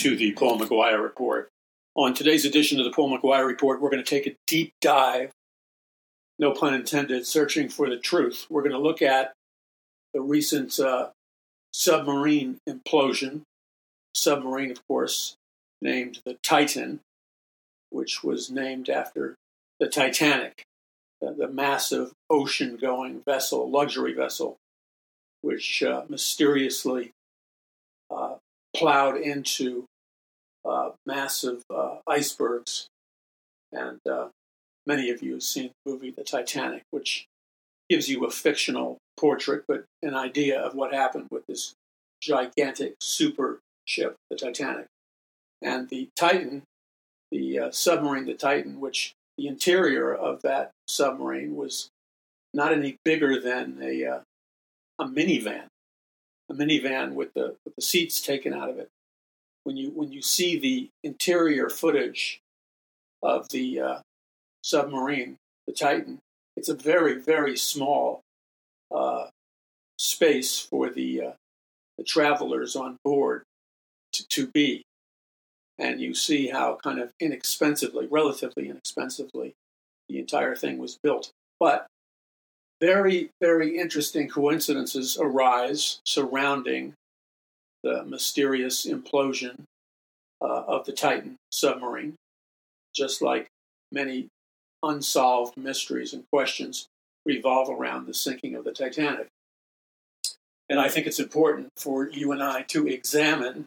to the Paul McGuire Report. On today's edition of the Paul McGuire Report, we're going to take a deep dive, no pun intended, searching for the truth. We're going to look at the recent uh, submarine implosion. Submarine, of course, named the Titan, which was named after the Titanic, the, the massive ocean going vessel, luxury vessel, which uh, mysteriously plowed into uh, massive uh, icebergs. And uh, many of you have seen the movie The Titanic, which gives you a fictional portrait, but an idea of what happened with this gigantic super ship, the Titanic. And the Titan, the uh, submarine, the Titan, which the interior of that submarine was not any bigger than a, uh, a minivan a minivan with the with the seats taken out of it. When you when you see the interior footage of the uh, submarine, the Titan, it's a very very small uh, space for the uh, the travelers on board to, to be, and you see how kind of inexpensively, relatively inexpensively, the entire thing was built. But very, very interesting coincidences arise surrounding the mysterious implosion uh, of the Titan submarine, just like many unsolved mysteries and questions revolve around the sinking of the Titanic. And I think it's important for you and I to examine,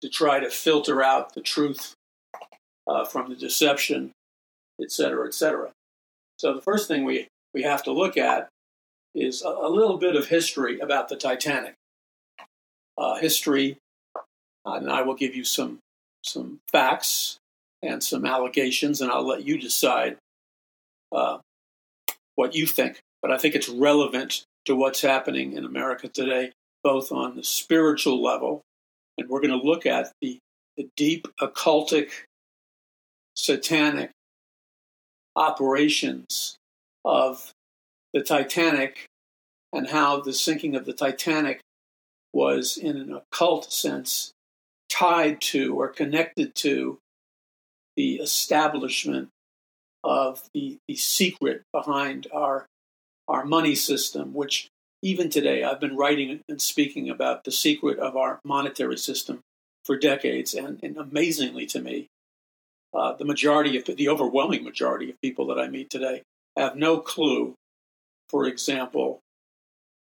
to try to filter out the truth uh, from the deception, et cetera, et cetera. So the first thing we we have to look at is a, little bit of history about the Titanic. Uh, history, uh, and I will give you some some facts and some allegations, and I'll let you decide uh, what you think. But I think it's relevant to what's happening in America today, both on the spiritual level, and we're going to look at the, the deep occultic, satanic operations of the Titanic and how the sinking of the Titanic was, in an occult sense, tied to or connected to the establishment of the, the secret behind our our money system, which even today I've been writing and speaking about the secret of our monetary system for decades, and, and amazingly to me, uh, the majority of the overwhelming majority of people that I meet today have no clue, for example,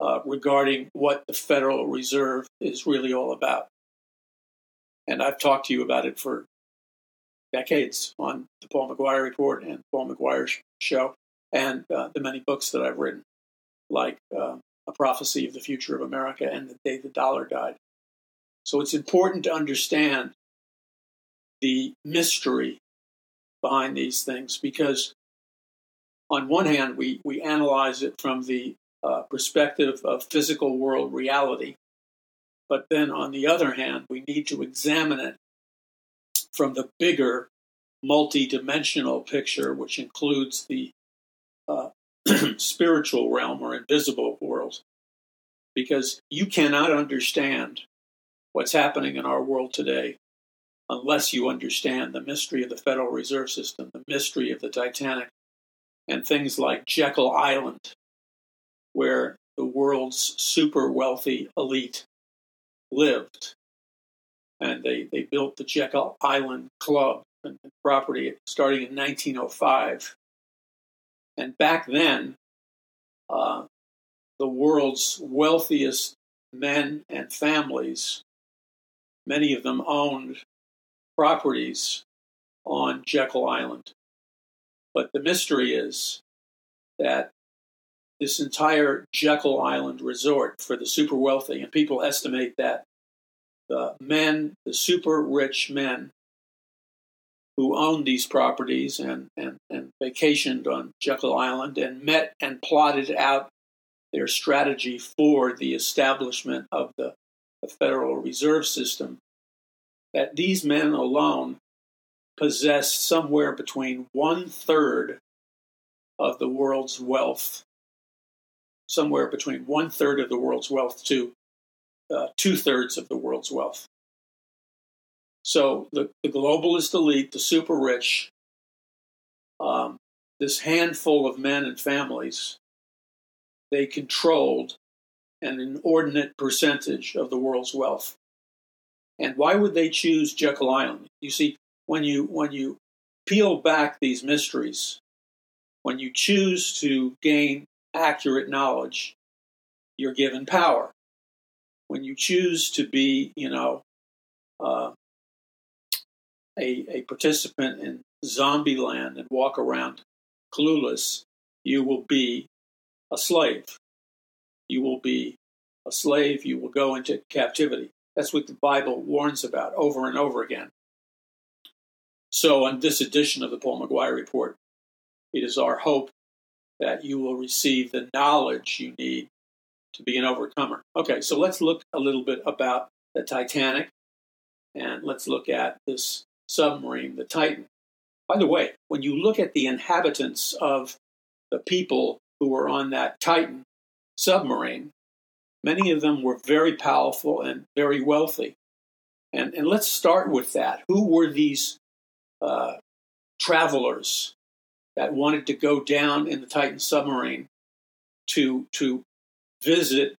uh, regarding what the Federal Reserve is really all about. And I've talked to you about it for decades on the Paul McGuire Report and Paul McGuire Show, and uh, the many books that I've written, like uh, A Prophecy of the Future of America and The Day the Dollar Died. So it's important to understand the mystery behind these things because on one hand, we, we analyze it from the uh, perspective of physical world reality. But then on the other hand, we need to examine it from the bigger multi-dimensional picture, which includes the uh, spiritual realm or invisible world. Because you cannot understand what's happening in our world today unless you understand the mystery of the Federal Reserve System, the mystery of the Titanic, and things like Jekyll Island, where the world's super wealthy elite lived. And they, they built the Jekyll Island Club and property starting in 1905. And back then, uh, the world's wealthiest men and families, many of them owned properties on Jekyll Island. But the mystery is that this entire Jekyll Island resort for the super wealthy, and people estimate that the men, the super rich men who owned these properties and, and, and vacationed on Jekyll Island and met and plotted out their strategy for the establishment of the, the Federal Reserve System, that these men alone possessed somewhere between one third of the world's wealth, somewhere between one third of the world's wealth to uh, two thirds of the world's wealth. So the, the globalist elite, the super rich, um, this handful of men and families, they controlled an inordinate percentage of the world's wealth. And why would they choose Jekyll Island? You see, when you when you peel back these mysteries, when you choose to gain accurate knowledge, you're given power. When you choose to be, you know, uh, a, a participant in zombie land and walk around clueless, you will be a slave. You will be a slave. You will go into captivity. That's what the Bible warns about over and over again. So, on this edition of the Paul McGuire Report, it is our hope that you will receive the knowledge you need to be an overcomer. Okay, so let's look a little bit about the Titanic and let's look at this submarine, the Titan. By the way, when you look at the inhabitants of the people who were on that Titan submarine, many of them were very powerful and very wealthy. And, and let's start with that. Who were these uh, travelers that wanted to go down in the Titan submarine to, to visit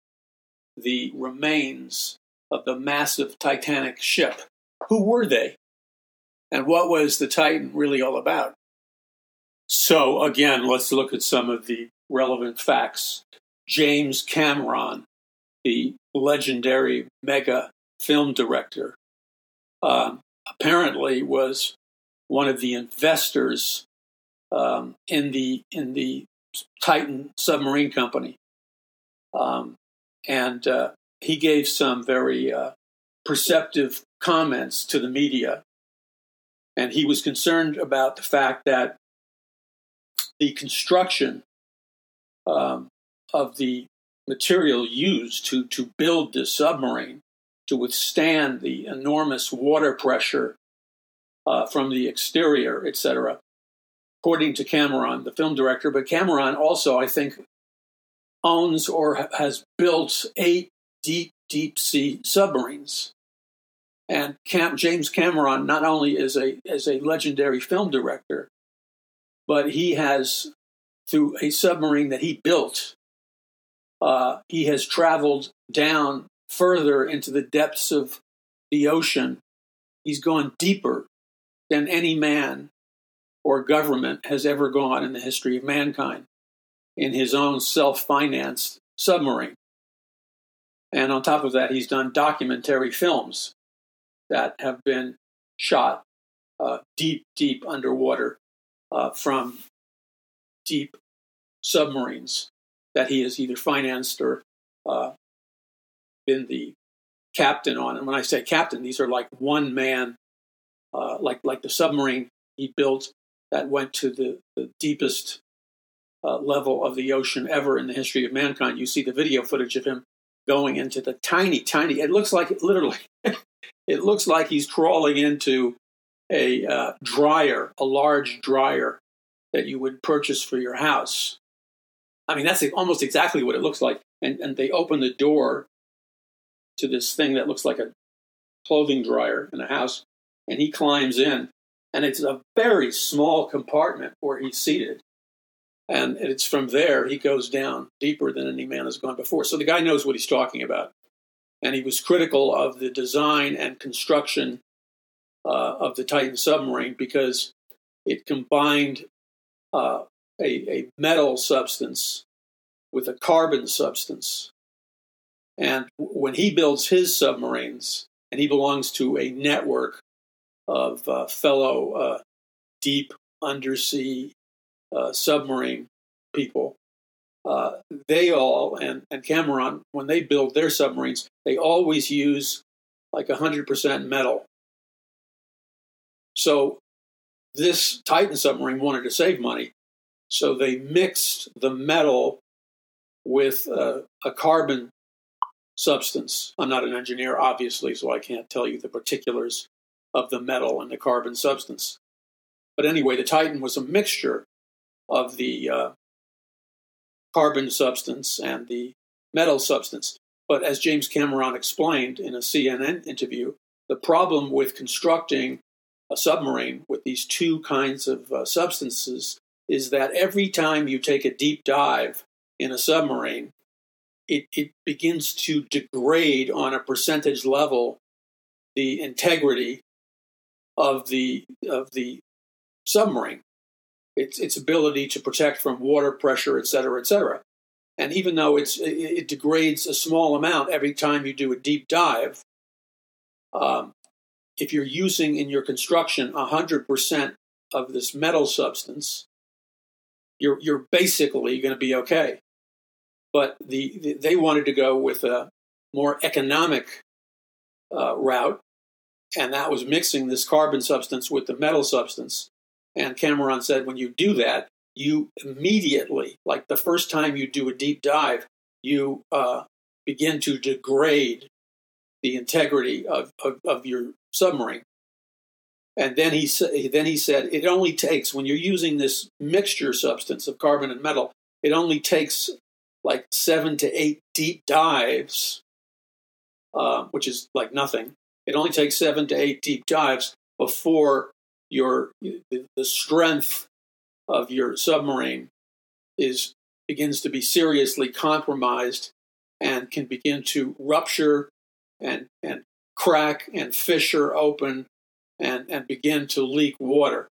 the remains of the massive Titanic ship? Who were they? And what was the Titan really all about? So, again, let's look at some of the relevant facts. James Cameron, the legendary mega film director, um, apparently was one of the investors um, in the in the Titan submarine company, um, and uh, he gave some very uh, perceptive comments to the media, and he was concerned about the fact that the construction um, of the material used to, to build this submarine to withstand the enormous water pressure uh, from the exterior, etc. According to Cameron, the film director, but Cameron also, I think, owns or has built eight deep, deep sea submarines. And Cam- James Cameron not only is a is a legendary film director, but he has through a submarine that he built. Uh, he has traveled down further into the depths of the ocean. He's gone deeper than any man or government has ever gone in the history of mankind in his own self financed submarine. And on top of that, he's done documentary films that have been shot uh, deep, deep underwater uh, from deep submarines that he has either financed or uh, been the captain on. And when I say captain, these are like one man, uh, like like the submarine he built that went to the, the deepest uh, level of the ocean ever in the history of mankind. You see the video footage of him going into the tiny, tiny. It looks like literally. it looks like he's crawling into a uh, dryer, a large dryer that you would purchase for your house. I mean, that's almost exactly what it looks like. And, and they open the door to this thing that looks like a clothing dryer in a house, and he climbs in. And it's a very small compartment where he's seated. And it's from there he goes down deeper than any man has gone before. So the guy knows what he's talking about. And he was critical of the design and construction uh, of the Titan submarine because it combined uh, a, a metal substance with a carbon substance. And when he builds his submarines, and he belongs to a network of uh, fellow uh, deep undersea uh, submarine people, uh, they all, and, and Cameron, when they build their submarines, they always use like 100% metal. So this Titan submarine wanted to save money, so they mixed the metal with uh, a carbon substance. I'm not an engineer, obviously, so I can't tell you the particulars of the metal and the carbon substance. But anyway, the Titan was a mixture of the uh, carbon substance and the metal substance. But as James Cameron explained in a CNN interview, the problem with constructing a submarine with these two kinds of uh, substances is that every time you take a deep dive in a submarine, it, it begins to degrade on a percentage level the integrity of the of the submarine, its its ability to protect from water pressure, et cetera, et cetera. And even though it's it, degrades a small amount every time you do a deep dive, um, if you're using in your construction 100% of this metal substance, you're, you're basically going to be okay. But the, the, they wanted to go with a more economic uh, route, and that was mixing this carbon substance with the metal substance. And Cameron said, when you do that, you immediately, like the first time you do a deep dive, you uh, begin to degrade the integrity of, of, of your submarine. And then he then he said it only takes when you're using this mixture substance of carbon and metal, it only takes like seven to eight deep dives, uh, which is like nothing. It only takes seven to eight deep dives before your the strength of your submarine is begins to be seriously compromised and can begin to rupture and, and crack and fissure open and, and begin to leak water.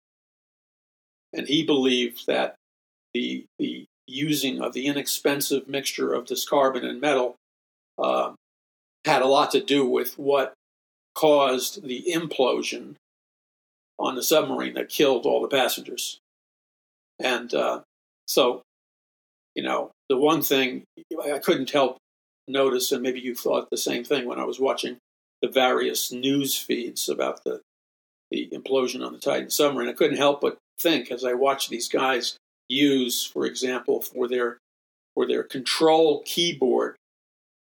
And he believed that the, the using of the inexpensive mixture of this carbon and metal uh, had a lot to do with what caused the implosion on the submarine that killed all the passengers. And uh, so, you know, the one thing I couldn't help notice, and maybe you thought the same thing when I was watching the various news feeds about the the implosion on the Titan submarine. I couldn't help but think as I watched these guys use, for example, for their for their control keyboard,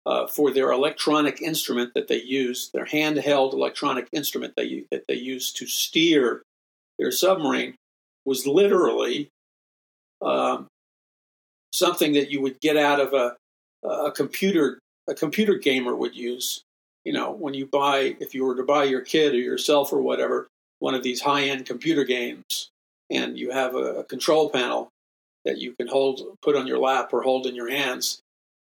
uh, for their electronic instrument that they use, their handheld electronic instrument they, that they use to steer their submarine, was literally um, something that you would get out of a a computer a computer gamer would use. You know, when you buy if you were to buy your kid or yourself or whatever one of these high end computer games, and you have a, a, control panel that you can hold put on your lap or hold in your hands,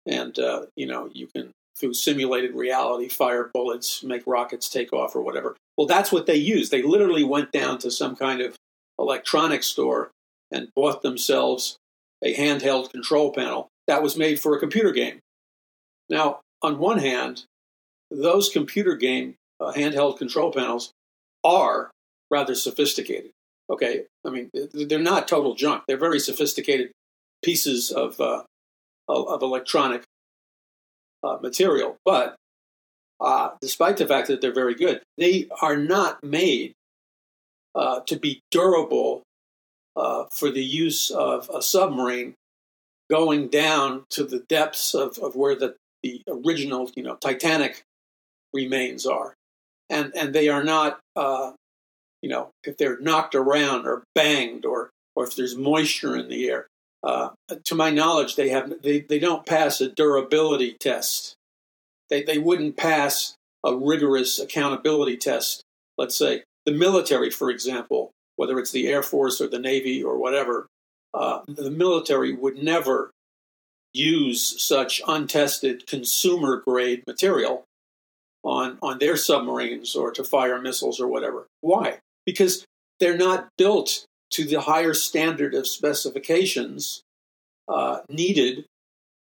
and uh, you know you can through simulated reality fire bullets, make rockets take off or whatever. Well, that's what they used. They literally went down to some kind of electronics store and bought themselves a handheld control panel that was made for a computer game. Now, on one hand, those computer game uh, handheld control panels are rather sophisticated. Okay, I mean they're not total junk. They're very sophisticated pieces of uh, of electronic uh, material. But uh, despite the fact that they're very good, they are not made uh, to be durable uh, for the use of a submarine going down to the depths of, of where the, the original, you know, Titanic remains are. And, and they are not, uh, you know, if they're knocked around or banged or, or if there's moisture in the air. Uh, to my knowledge, they, have, they, they don't pass a durability test. They, they wouldn't pass a rigorous accountability test. Let's say the military, for example, whether it's the Air Force or the Navy or whatever, uh, the military would never use such untested consumer grade material on, on their submarines or to fire missiles or whatever. Why? Because they're not built to the higher standard of specifications uh, needed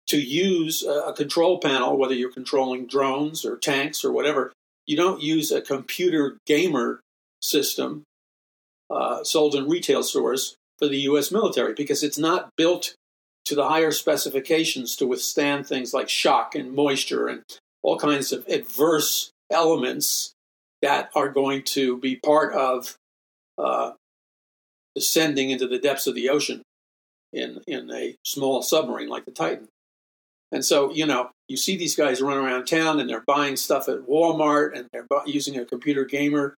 to use a, control panel, whether you're controlling drones or tanks or whatever. You don't use a computer gamer system uh, sold in retail stores for the U.S. military because it's not built to the higher specifications to withstand things like shock and moisture and all kinds of adverse elements that are going to be part of uh, descending into the depths of the ocean in, in a small submarine like the Titan. And so, you know, you see these guys run around town and they're buying stuff at Walmart and they're using a computer gamer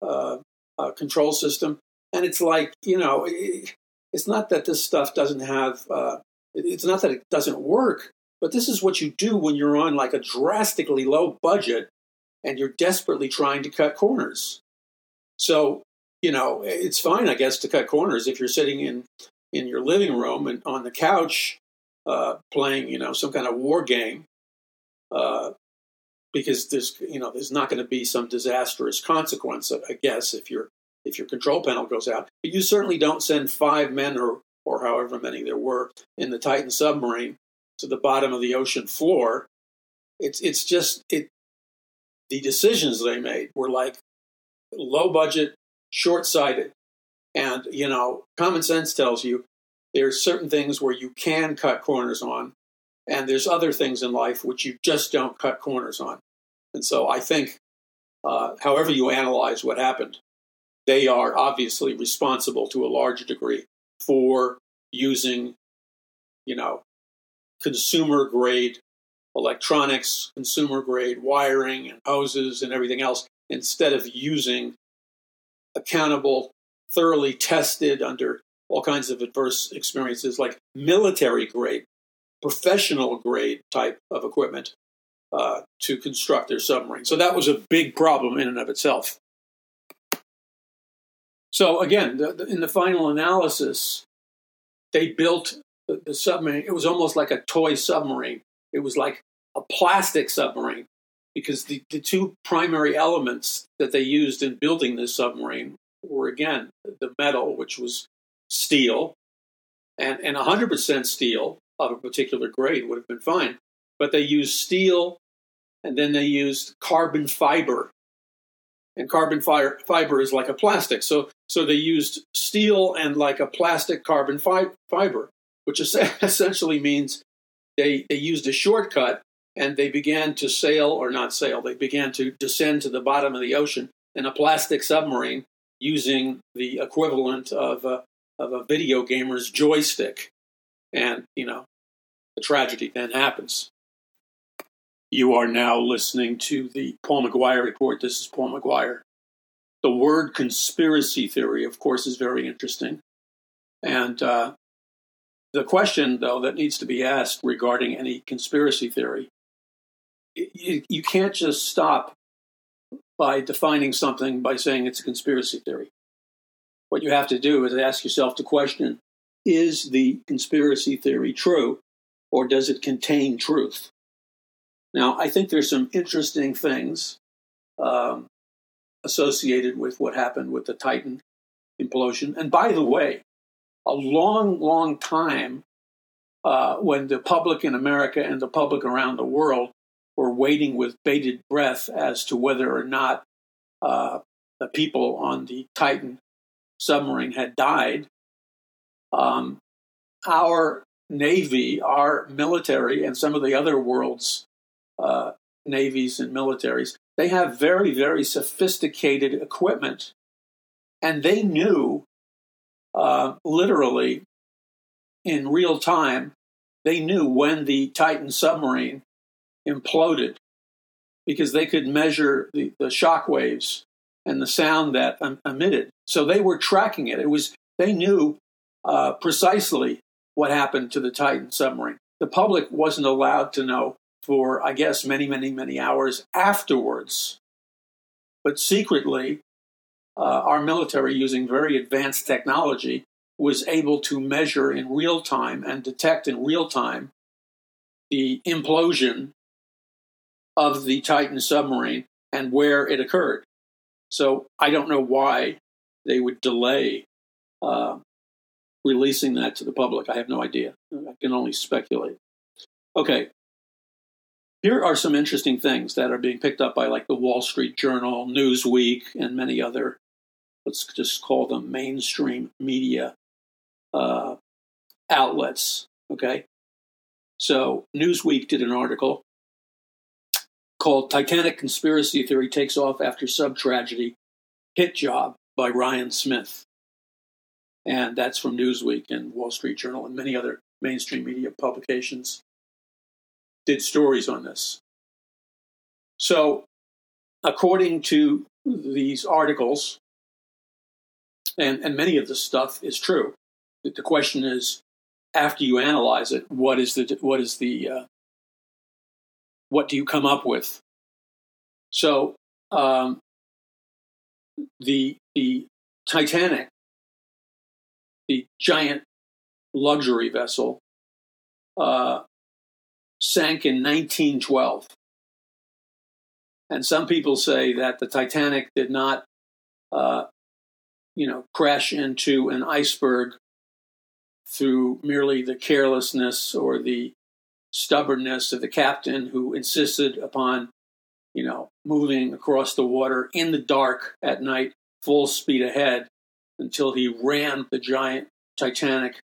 uh, uh, control system and it's like you know it's not that this stuff doesn't have uh, it's not that it doesn't work but this is what you do when you're on like a drastically low budget and you're desperately trying to cut corners. So, you know, it's fine, I guess, to cut corners if you're sitting in in your living room and on the couch uh, playing, you know, some kind of war game, uh, because there's, you know, there's not going to be some disastrous consequence, I guess, if your if your control panel goes out. But you certainly don't send five men or or however many there were in the Titan submarine to the bottom of the ocean floor. It's it's just it. The decisions they made were like low budget, short sighted, and you know, common sense tells you there's certain things where you can cut corners on, and there's other things in life which you just don't cut corners on. And so I think, uh, however you analyze what happened, they are obviously responsible to a large degree for using, you know, consumer grade electronics, consumer grade wiring and hoses and everything else instead of using accountable, thoroughly tested under all kinds of adverse experiences like military grade, professional grade type of equipment uh, to construct their submarine. So that was a big problem in and of itself. So again, the, the, in the final analysis, they built the, the submarine. It was almost like a toy submarine. It was like a plastic submarine because the, the two primary elements that they used in building this submarine were again the metal, which was steel, and, and 100% steel of a particular grade would have been fine. But they used steel and then they used carbon fiber. And carbon fi- fiber is like a plastic. So, so they used steel and like a plastic carbon fi- fiber, which essentially means they, they used a shortcut and they began to sail, or not sail, they began to descend to the bottom of the ocean in a plastic submarine using the equivalent of a, of a video gamer's joystick. And, you know, the tragedy then happens. You are now listening to the Paul McGuire Report. This is Paul McGuire. The word conspiracy theory, of course, is very interesting. And uh, the question, though, that needs to be asked regarding any conspiracy theory you, you can't just stop by defining something by saying it's a conspiracy theory. What you have to do is ask yourself the question is the conspiracy theory true or does it contain truth? Now, I think there's some interesting things um, associated with what happened with the Titan implosion. And by the way, a long, long time uh, when the public in America and the public around the world were waiting with bated breath as to whether or not uh, the people on the Titan submarine had died. Um, our Navy, our military, and some of the other world's uh, navies and militaries, they have very, very sophisticated equipment. And they knew uh, literally in real time, they knew when the Titan submarine imploded because they could measure the, the shock waves and the sound that emitted. So they were tracking it. It was they knew uh, precisely what happened to the Titan submarine. The public wasn't allowed to know for, I guess, many, many, many hours afterwards. But secretly, uh, our military, using very advanced technology, was able to measure in real time and detect in real time the implosion of the Titan submarine and where it occurred. So I don't know why they would delay uh, releasing that to the public. I have no idea. I can only speculate. Okay. Here are some interesting things that are being picked up by like the Wall Street Journal, Newsweek, and many other, let's just call them mainstream media uh, outlets. Okay. So Newsweek did an article called Titanic Conspiracy Theory Takes Off After Sub Tragedy Hit Job by Ryan Smith. And that's from Newsweek and Wall Street Journal and many other mainstream media publications did stories on this. So, according to these articles, and, and many of the stuff is true. The question is, after you analyze it, what is the what is the uh, what do you come up with? So um, the the Titanic, the giant luxury vessel, uh, sank in 1912. And some people say that the Titanic did not, uh, you know, crash into an iceberg through merely the carelessness or the stubbornness of the captain who insisted upon, you know, moving across the water in the dark at night, full speed ahead, until he ran the giant Titanic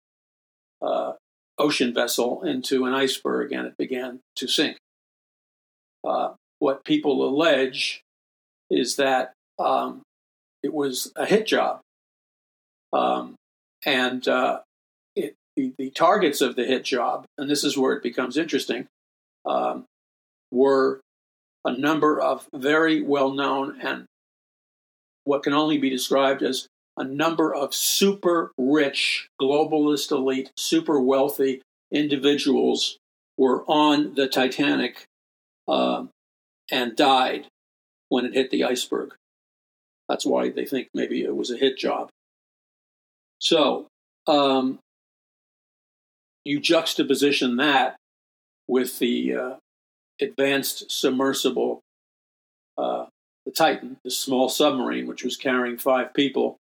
uh, ocean vessel into an iceberg and it began to sink. Uh, what people allege is that um, it was a hit job. Um, and uh, the, the, targets of the hit job, and this is where it becomes interesting, um, were a number of very well known and what can only be described as a number of super rich, globalist elite, super wealthy individuals were on the Titanic uh, and died when it hit the iceberg. That's why they think maybe it was a hit job. So um, you juxtaposition that with the uh, advanced submersible, uh, the Titan, the small submarine, which was carrying five people,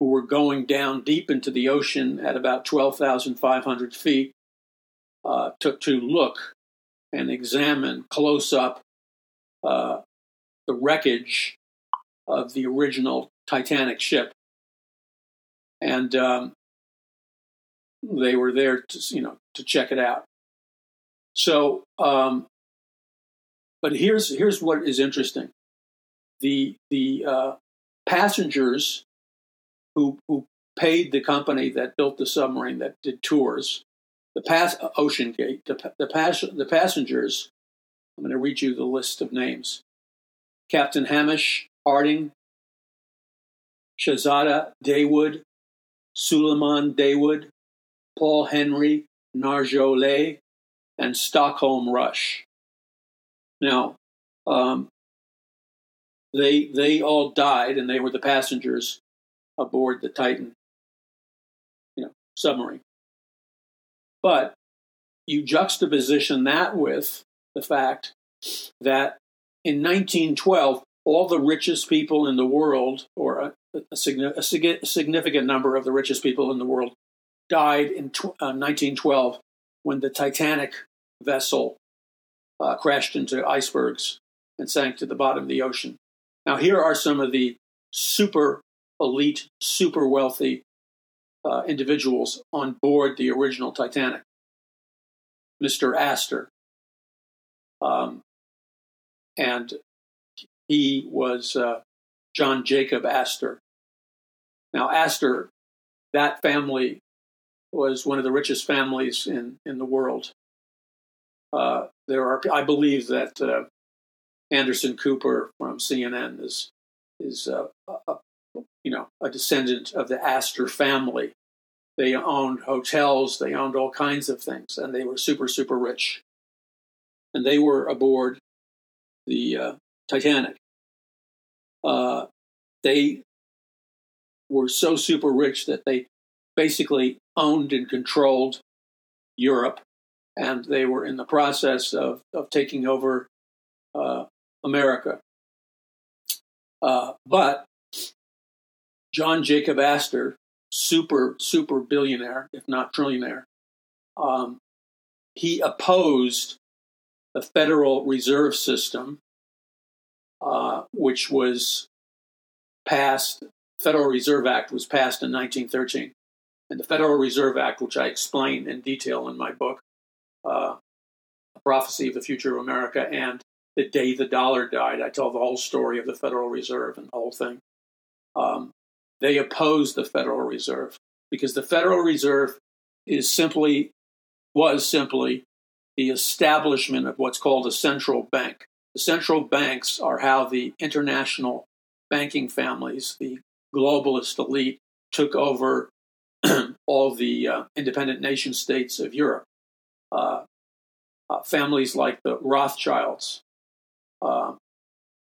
who were going down deep into the ocean at about 12,500 feet, uh, took to look and examine close up uh, the wreckage of the original Titanic ship. And um, they were there to, you know, to check it out. So, um, but here's here's what is interesting: the the uh, passengers who who paid the company that built the submarine that did tours, the pass OceanGate, the the, pass, the passengers. I'm going to read you the list of names: Captain Hamish Harding, Shahzada Dawood, Suleiman Dawood, Paul Henry Nargeolet, and Stockton Rush. Now, um, they they all died, and they were the passengers aboard the Titan, you know, submarine. But you juxtaposition that with the fact that in 1912, all the richest people in the world, or a, a, a significant number of the richest people in the world, died in tw- uh, 1912 when the Titanic vessel uh, crashed into icebergs and sank to the bottom of the ocean. Now, here are some of the super elite, super wealthy uh, individuals on board the original Titanic. Mr. Astor. Um, and he was uh, John Jacob Astor. Now, Astor, that family was one of the richest families in, in the world. Uh, there are, I believe that uh, Anderson Cooper from CNN is is uh, a, you know, a descendant of the Astor family. They owned hotels, they owned all kinds of things, and they were super, super rich. And they were aboard the uh, Titanic. Uh, they were so super rich that they basically owned and controlled Europe, and they were in the process of, of taking over uh, America. Uh, but John Jacob Astor, super, super billionaire, if not trillionaire, um, he opposed the Federal Reserve System, uh, which was passed, Federal Reserve Act was passed in 1913. And the Federal Reserve Act, which I explain in detail in my book, uh, Prophecy of the Future of America, and The Day the Dollar Died, I tell the whole story of the Federal Reserve and the whole thing. Um, they oppose the Federal Reserve because the Federal Reserve is simply was simply the establishment of what's called a central bank. The central banks are how the international banking families, the globalist elite, took over all the uh, independent nation states of Europe. Uh, uh, families like the Rothschilds, uh,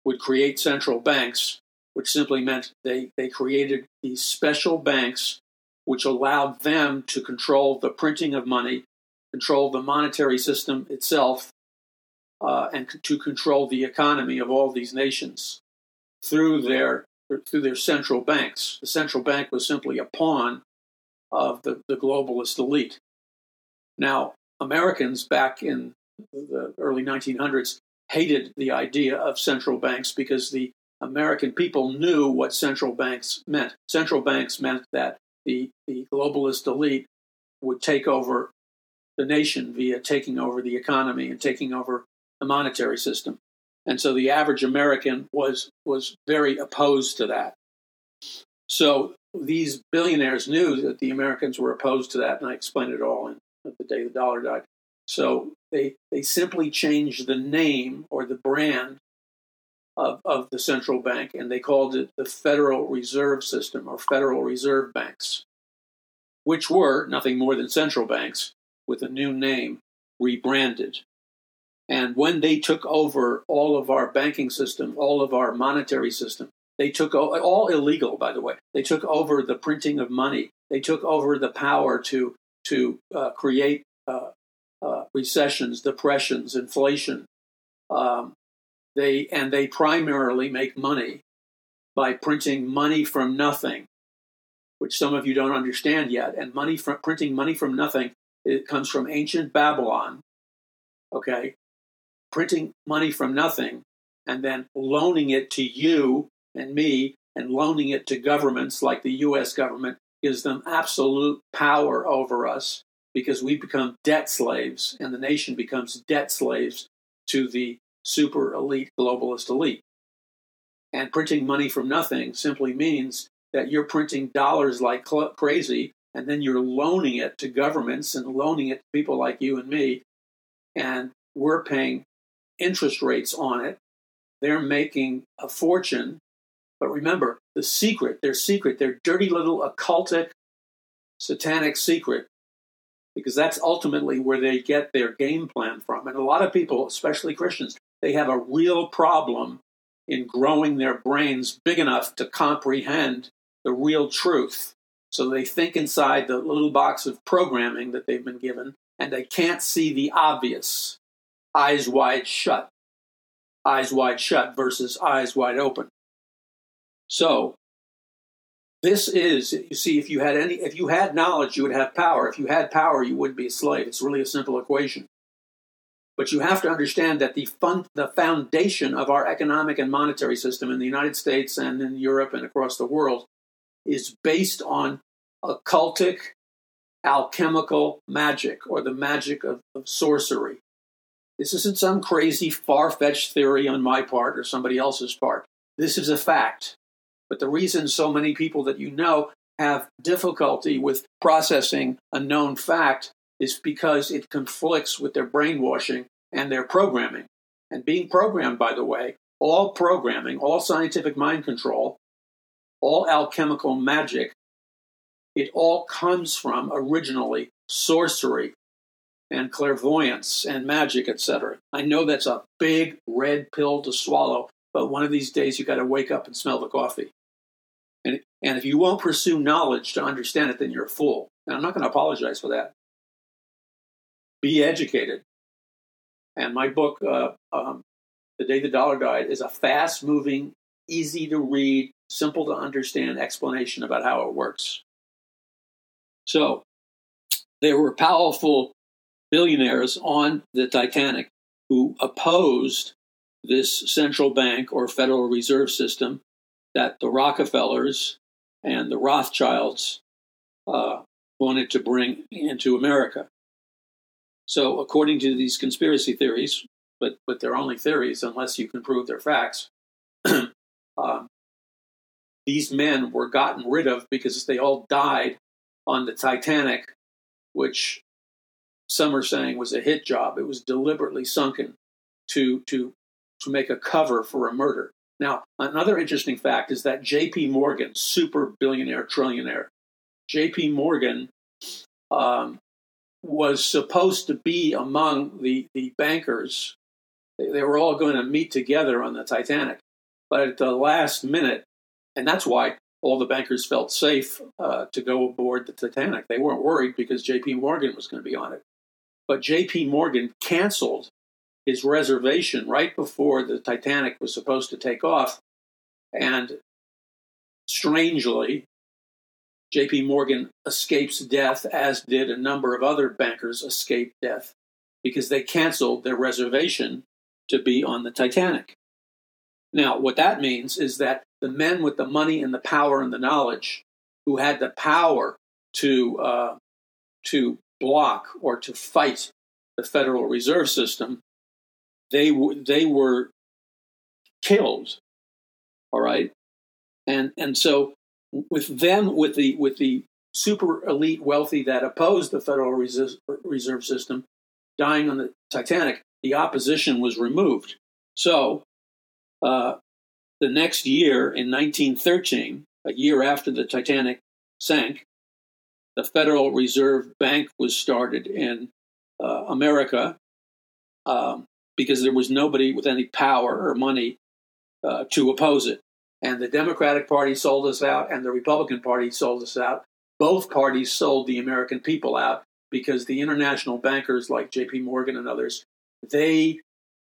would create central banks, which simply meant they, they created these special banks which allowed them to control the printing of money, control the monetary system itself, uh, and to control the economy of all these nations through their through their central banks. The central bank was simply a pawn of the, the globalist elite. Now, Americans back in the early 1900s hated the idea of central banks because the American people knew what central banks meant. Central banks meant that the, the globalist elite would take over the nation via taking over the economy and taking over the monetary system. And so the average American was was very opposed to that. So these billionaires knew that the Americans were opposed to that, and I explained it all in the day the dollar died. So they they simply changed the name or the brand of, of the central bank, and they called it the Federal Reserve System or Federal Reserve Banks, which were nothing more than central banks with a new name rebranded. And when they took over all of our banking system, all of our monetary system, they took all illegal, by the way. They took over the printing of money. They took over the power to to uh, create uh, uh, recessions, depressions, inflation. Um, they and they primarily make money by printing money from nothing, which some of you don't understand yet. And money from printing money from nothing it comes from ancient Babylon. Okay, printing money from nothing and then loaning it to you and me and loaning it to governments like the US government gives them absolute power over us because we become debt slaves and the nation becomes debt slaves to the super elite globalist elite. And printing money from nothing simply means that you're printing dollars like crazy and then you're loaning it to governments and loaning it to people like you and me. And we're paying interest rates on it. They're making a fortune. But remember, the secret, their secret, their dirty little occultic, satanic secret, because that's ultimately where they get their game plan from. And a lot of people, especially Christians, they have a real problem in growing their brains big enough to comprehend the real truth. So they think inside the little box of programming that they've been given, and they can't see the obvious eyes wide shut. Eyes wide shut versus eyes wide open. So, this is, you see, if you had any, if you had knowledge, you would have power. If you had power, you wouldn't be a slave. It's really a simple equation. But you have to understand that the, fun, the foundation of our economic and monetary system in the United States and in Europe and across the world is based on occultic, alchemical magic or the magic of, of sorcery. This isn't some crazy, far fetched theory on my part or somebody else's part. This is a fact. But the reason so many people that you know have difficulty with processing a known fact is because it conflicts with their brainwashing and their programming. And being programmed, by the way, all programming, all scientific mind control, all alchemical magic, it all comes from originally sorcery and clairvoyance and magic, etc. I know that's a big red pill to swallow, but one of these days you got to wake up and smell the coffee. And, and if you won't pursue knowledge to understand it, then you're a fool. And I'm not going to apologize for that. Be educated. And my book, uh, um, The Day the Dollar Died, is a fast moving, easy to read, simple to understand explanation about how it works. So, there were powerful billionaires on the Titanic who opposed this central bank or Federal Reserve System that the Rockefellers and the Rothschilds uh, wanted to bring into America. So, according to these conspiracy theories, but, but they're only theories unless you can prove they're facts, um, these men were gotten rid of because they all died on the Titanic, which some are saying was a hit job. It was deliberately sunken to to to make a cover for a murder. Now, another interesting fact is that J.P. Morgan, super billionaire trillionaire, J.P. Morgan um, was supposed to be among the the bankers. They, they were all going to meet together on the Titanic, But at the last minute, and that's why all the bankers felt safe uh, to go aboard the Titanic. They weren't worried because J.P. Morgan was going to be on it. But J.P. Morgan canceled his reservation right before the Titanic was supposed to take off. And strangely, JP Morgan escapes death, as did a number of other bankers escape death because they canceled their reservation to be on the Titanic. Now, what that means is that the men with the money and the power and the knowledge who had the power to, uh, to block or to fight the Federal Reserve System, they, w- they were killed. All right. And, and so with them, with the with the super elite wealthy that opposed the Federal Reserve System dying on the Titanic, the opposition was removed. So, uh, the next year in 1913, a year after the Titanic sank, the Federal Reserve Bank was started in uh, America um, because there was nobody with any power or money uh, to oppose it and the Democratic Party sold us out, and the Republican Party sold us out. Both parties sold the American people out because the international bankers like J.P. Morgan and others, they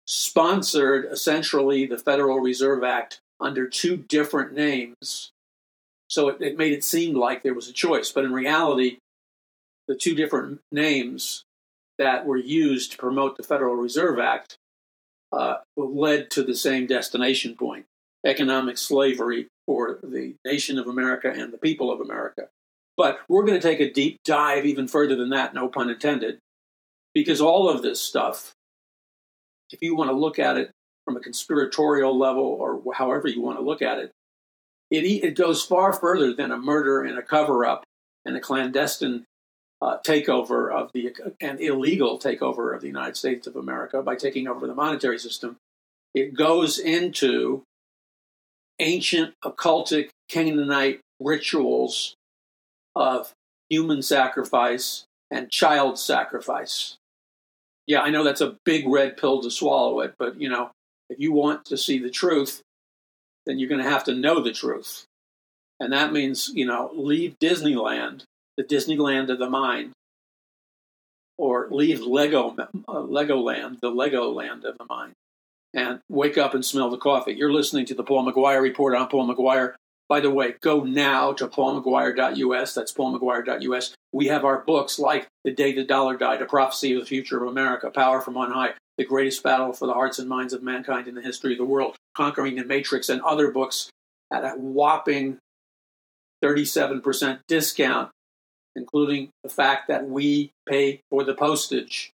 sponsored essentially the Federal Reserve Act under two different names. So it, it made it seem like there was a choice, but in reality, the two different names that were used to promote the Federal Reserve Act uh, led to the same destination point economic slavery for the nation of America and the people of America. But we're going to take a deep dive even further than that, no pun intended, because all of this stuff, if you want to look at it from a conspiratorial level or however you want to look at it, it, it goes far further than a murder and a cover up and a clandestine uh, takeover of the an illegal takeover of the United States of America by taking over the monetary system. It goes into ancient occultic Canaanite rituals of human sacrifice and child sacrifice. Yeah, I know that's a big red pill to swallow it, but you know, if you want to see the truth, then you're going to have to know the truth. And that means, you know, leave Disneyland, the Disneyland of the mind, or leave Lego, uh, Legoland, the Lego land of the mind and wake up and smell the coffee. You're listening to the Paul McGuire Report. I'm Paul McGuire. By the way, go now to paulmcguire.us. That's paulmcguire.us. We have our books like The Day the Dollar Died, A Prophecy of the Future of America, Power from On High, The Greatest Battle for the Hearts and Minds of Mankind in the History of the World, Conquering the Matrix, and other books at a whopping 37% discount, including the fact that we pay for the postage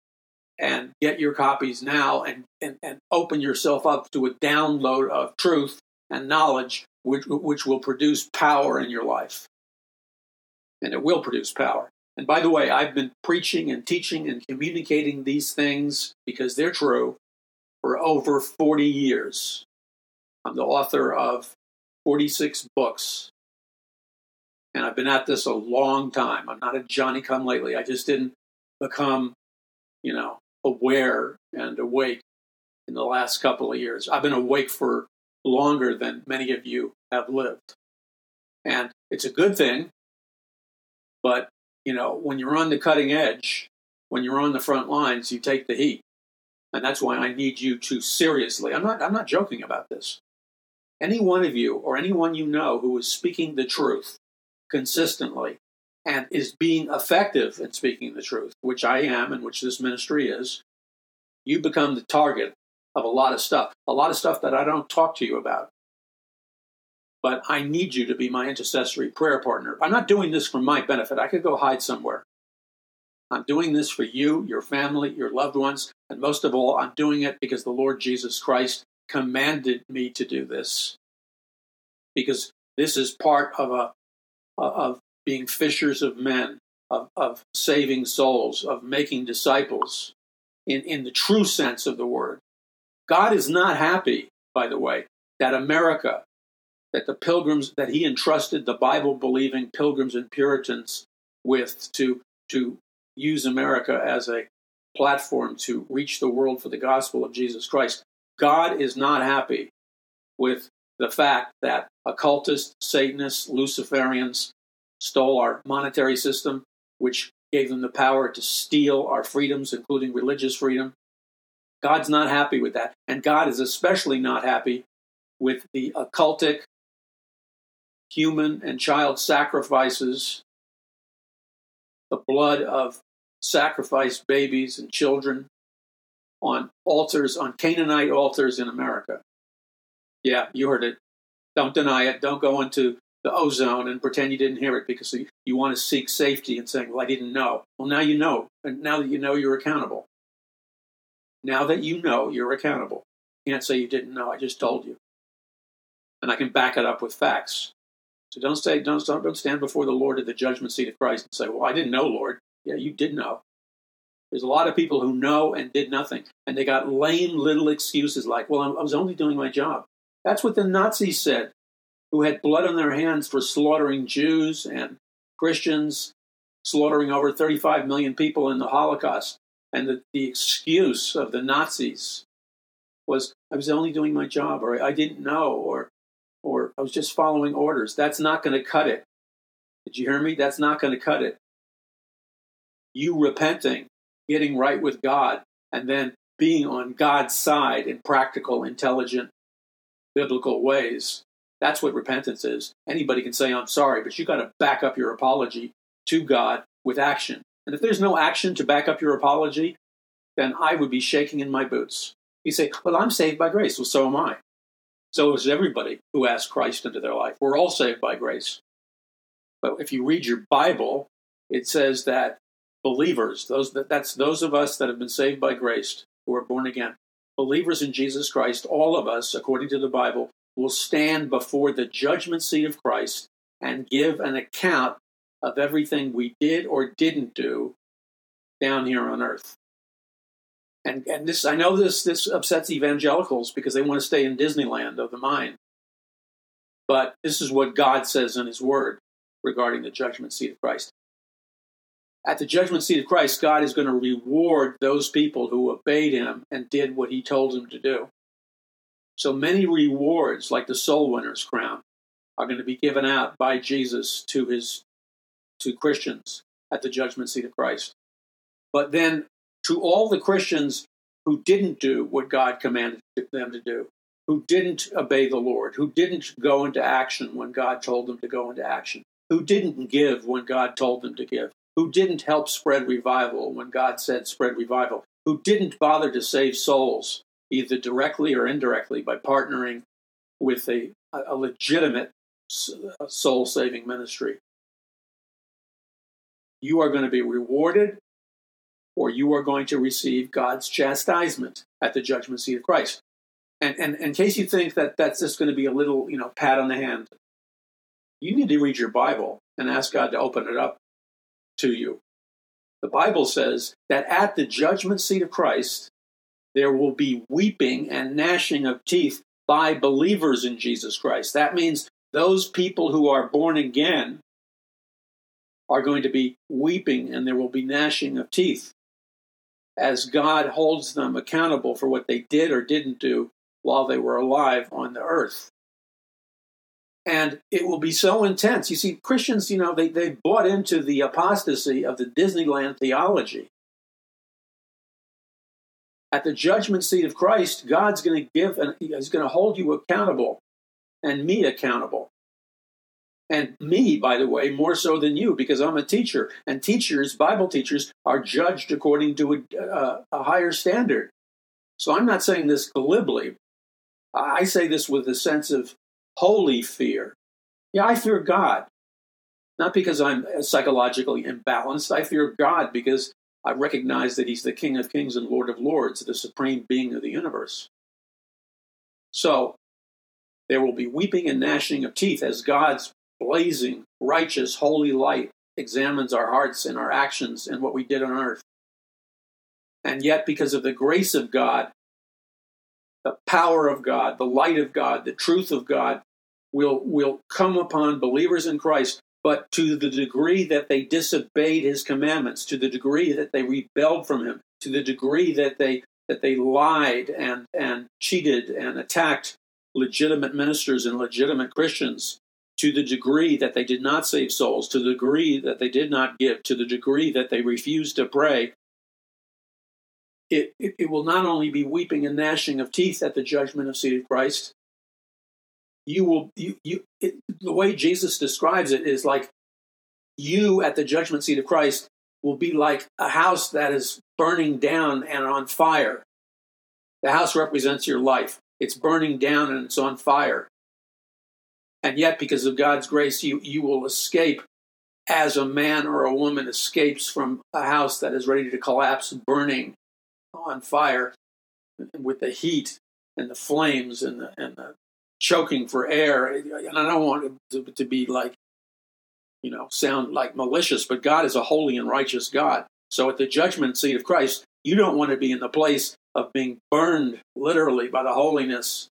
and get your copies now and, and, and open yourself up to a download of truth and knowledge which, which will produce power in your life. And it will produce power. And by the way, I've been preaching and teaching and communicating these things because they're true for over 40 years. I'm the author of 46 books. And I've been at this a long time. I'm not a Johnny come lately. I just didn't become, you know, aware and awake in the last couple of years. I've been awake for longer than many of you have lived. And it's a good thing. But, you know, when you're on the cutting edge, when you're on the front lines, you take the heat. And that's why I need you to seriously, I'm not, I'm not joking about this. Any one of you or anyone you know who is speaking the truth consistently and is being effective in speaking the truth, which I am and which this ministry is, you become the target of a lot of stuff, a lot of stuff that I don't talk to you about. But I need you to be my intercessory prayer partner. I'm not doing this for my benefit. I could go hide somewhere. I'm doing this for you, your family, your loved ones, and most of all, I'm doing it because the Lord Jesus Christ commanded me to do this. Because this is part of a of being fishers of men, of, of saving souls, of making disciples in, in the true sense of the word. God is not happy, by the way, that America, that the pilgrims that he entrusted the Bible believing pilgrims and Puritans with to, to use America as a platform to reach the world for the gospel of Jesus Christ. God is not happy with the fact that occultists, Satanists, Luciferians stole our monetary system, which gave them the power to steal our freedoms, including religious freedom. God's not happy with that. And God is especially not happy with the occultic human and child sacrifices, the blood of sacrificed babies and children on altars, on Canaanite altars in America. Yeah, you heard it. Don't deny it. Don't go into the ozone and pretend you didn't hear it because you want to seek safety and saying, Well, I didn't know. Well, now you know. And now that you know, you're accountable. Now that you know, you're accountable. You can't say you didn't know. I just told you. And I can back it up with facts. So don't say, don't, don't stand before the Lord at the judgment seat of Christ and say, Well, I didn't know, Lord. Yeah, you did know. There's a lot of people who know and did nothing. And they got lame little excuses like, Well, I was only doing my job. That's what the Nazis said, who had blood on their hands for slaughtering Jews and Christians, slaughtering over 35 million people in the Holocaust. And the, the excuse of the Nazis was, I was only doing my job, or I didn't know, or or I was just following orders. That's not going to cut it. Did you hear me? That's not going to cut it. You repenting, getting right with God, and then being on God's side in practical, intelligent, biblical ways. That's what repentance is. Anybody can say, I'm sorry, but you got to back up your apology to God with action. And if there's no action to back up your apology, then I would be shaking in my boots. You say, Well, I'm saved by grace. Well, so am I. So is everybody who asks Christ into their life. We're all saved by grace. But if you read your Bible, it says that believers, those that, that's those of us that have been saved by grace, who are born again, believers in Jesus Christ, all of us, according to the Bible, will stand before the judgment seat of Christ and give an account of everything we did or didn't do down here on earth and and this I know this this upsets evangelicals because they want to stay in Disneyland of the mind. But this is what God says in His Word regarding the judgment seat of Christ. At the judgment seat of Christ, God is going to reward those people who obeyed Him and did what He told them to do. So many rewards, like the soul winner's crown, are going to be given out by Jesus to His to Christians at the judgment seat of Christ. But then to all the Christians who didn't do what God commanded them to do, who didn't obey the Lord, who didn't go into action when God told them to go into action, who didn't give when God told them to give, who didn't help spread revival when God said spread revival, who didn't bother to save souls, either directly or indirectly, by partnering with a, a legitimate uh, soul saving ministry. You are going to be rewarded or you are going to receive God's chastisement at the judgment seat of Christ. And, and, and in case you think that that's just going to be a little, you know, pat on the hand, you need to read your Bible and ask God to open it up to you. The Bible says that at the judgment seat of Christ, there will be weeping and gnashing of teeth by believers in Jesus Christ. That means those people who are born again are going to be weeping and there will be gnashing of teeth as God holds them accountable for what they did or didn't do while they were alive on the earth. And it will be so intense. You see, Christians, you know, they, they bought into the apostasy of the Disneyland theology. At the judgment seat of Christ, God's going to give and He's going to hold you accountable and me accountable and me, by the way, more so than you, because I'm a teacher, and teachers, Bible teachers, are judged according to a, a, a higher standard. So I'm not saying this glibly. I say this with a sense of holy fear. Yeah, I fear God, not because I'm psychologically imbalanced. I fear God because I recognize that He's the King of Kings and Lord of Lords, the supreme being of the universe. So there will be weeping and gnashing of teeth as God's blazing, righteous, holy light examines our hearts and our actions and what we did on earth. And yet, because of the grace of God, the power of God, the light of God, the truth of God will, will come upon believers in Christ, but to the degree that they disobeyed his commandments, to the degree that they rebelled from him, to the degree that they that they lied and, and cheated and attacked legitimate ministers and legitimate Christians to the degree that they did not save souls, to the degree that they did not give, to the degree that they refused to pray, it, it, it, will not only be weeping and gnashing of teeth at the judgment of seat of Christ. You will, you, you, it, the way Jesus describes it is like you at the judgment seat of Christ will be like a house that is burning down and on fire. The house represents your life. It's burning down and it's on fire. And yet, because of God's grace, you, you will escape as a man or a woman escapes from a house that is ready to collapse, burning on fire with the heat and the flames and the, and the choking for air. And I don't want it to, to be like, you know, sound like malicious, but God is a holy and righteous God. So at the judgment seat of Christ, you don't want to be in the place of being burned literally by the holiness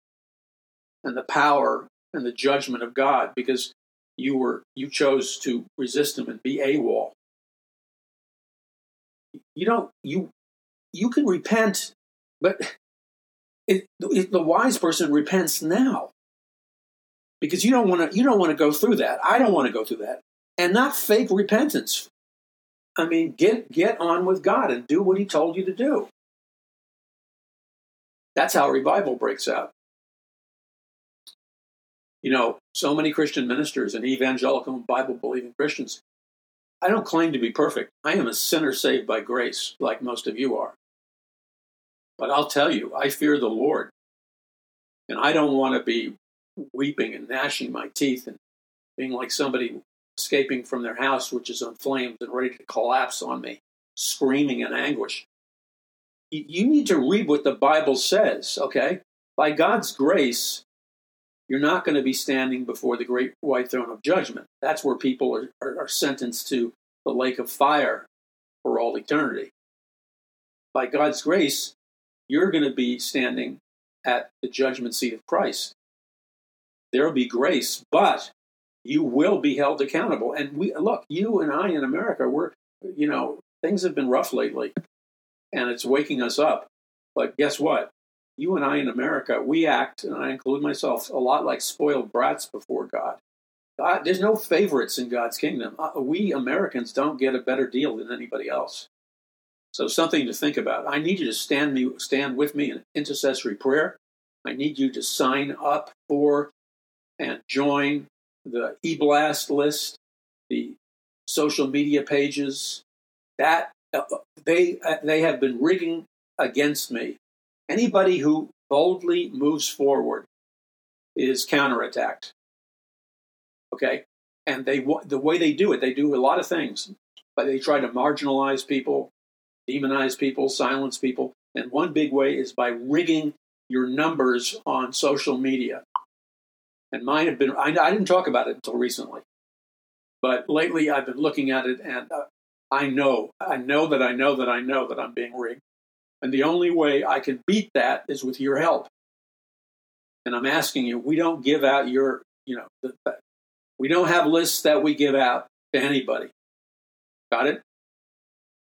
and the power and the judgment of God because you were you chose to resist him and be AWOL. You don't you you can repent, but it, it, the wise person repents now because you don't want to you don't want to go through that. I don't want to go through that, and not fake repentance. I mean, get get on with God and do what He told you to do. That's how revival breaks out. You know, so many Christian ministers and evangelical Bible believing Christians. I don't claim to be perfect. I am a sinner saved by grace, like most of you are. But I'll tell you, I fear the Lord. And I don't want to be weeping and gnashing my teeth and being like somebody escaping from their house, which is on flames and ready to collapse on me, screaming in anguish. You need to read what the Bible says, okay? By God's grace, you're not going to be standing before the great white throne of judgment. That's where people are, are, are sentenced to the lake of fire for all eternity. By God's grace, you're going to be standing at the judgment seat of Christ. There will be grace, but you will be held accountable. And we look, you and I in America, we're, you know, things have been rough lately, and it's waking us up. But guess what? You and I in America, we act, and I include myself, a lot like spoiled brats before God. God there's no favorites in God's kingdom. Uh, we Americans don't get a better deal than anybody else. So something to think about. I need you to stand me stand with me in intercessory prayer. I need you to sign up for and join the e-blast list, the social media pages. That uh, they uh, they have been rigging against me. Anybody who boldly moves forward is counterattacked. Okay, and they the way they do it, they do a lot of things, but they try to marginalize people demonize people, silence people. And one big way is by rigging your numbers on social media. And mine have been, I, I didn't talk about it until recently. But lately I've been looking at it and uh, I know, I know that I know that I know that I'm being rigged. And the only way I can beat that is with your help. And I'm asking you, we don't give out your, you know, the, we don't have lists that we give out to anybody. Got it?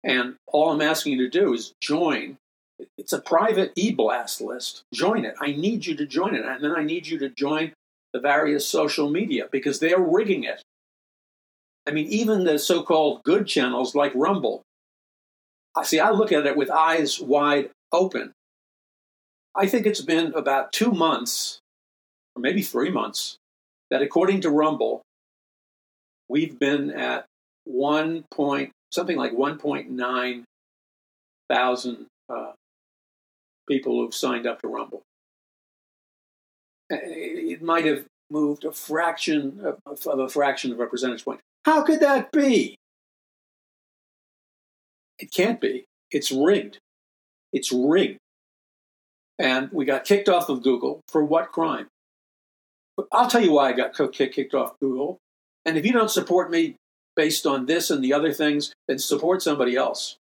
And all I'm asking you to do is join. It's a private e blast list. Join it. I need you to join it. And then I need you to join the various social media because they're rigging it. I mean, even the so called good channels like Rumble. I see, I look at it with eyes wide open. I think it's been about two months, or maybe three months, that according to Rumble, we've been at 1 point, something like 1.9 thousand uh, people who've signed up to Rumble. It might have moved a fraction of, of a fraction of a percentage point. How could that be? It can't be. It's rigged. It's rigged. And we got kicked off of Google for what crime? I'll tell you why I got kicked off Google. And if you don't support me, based on this and the other things, then support somebody else.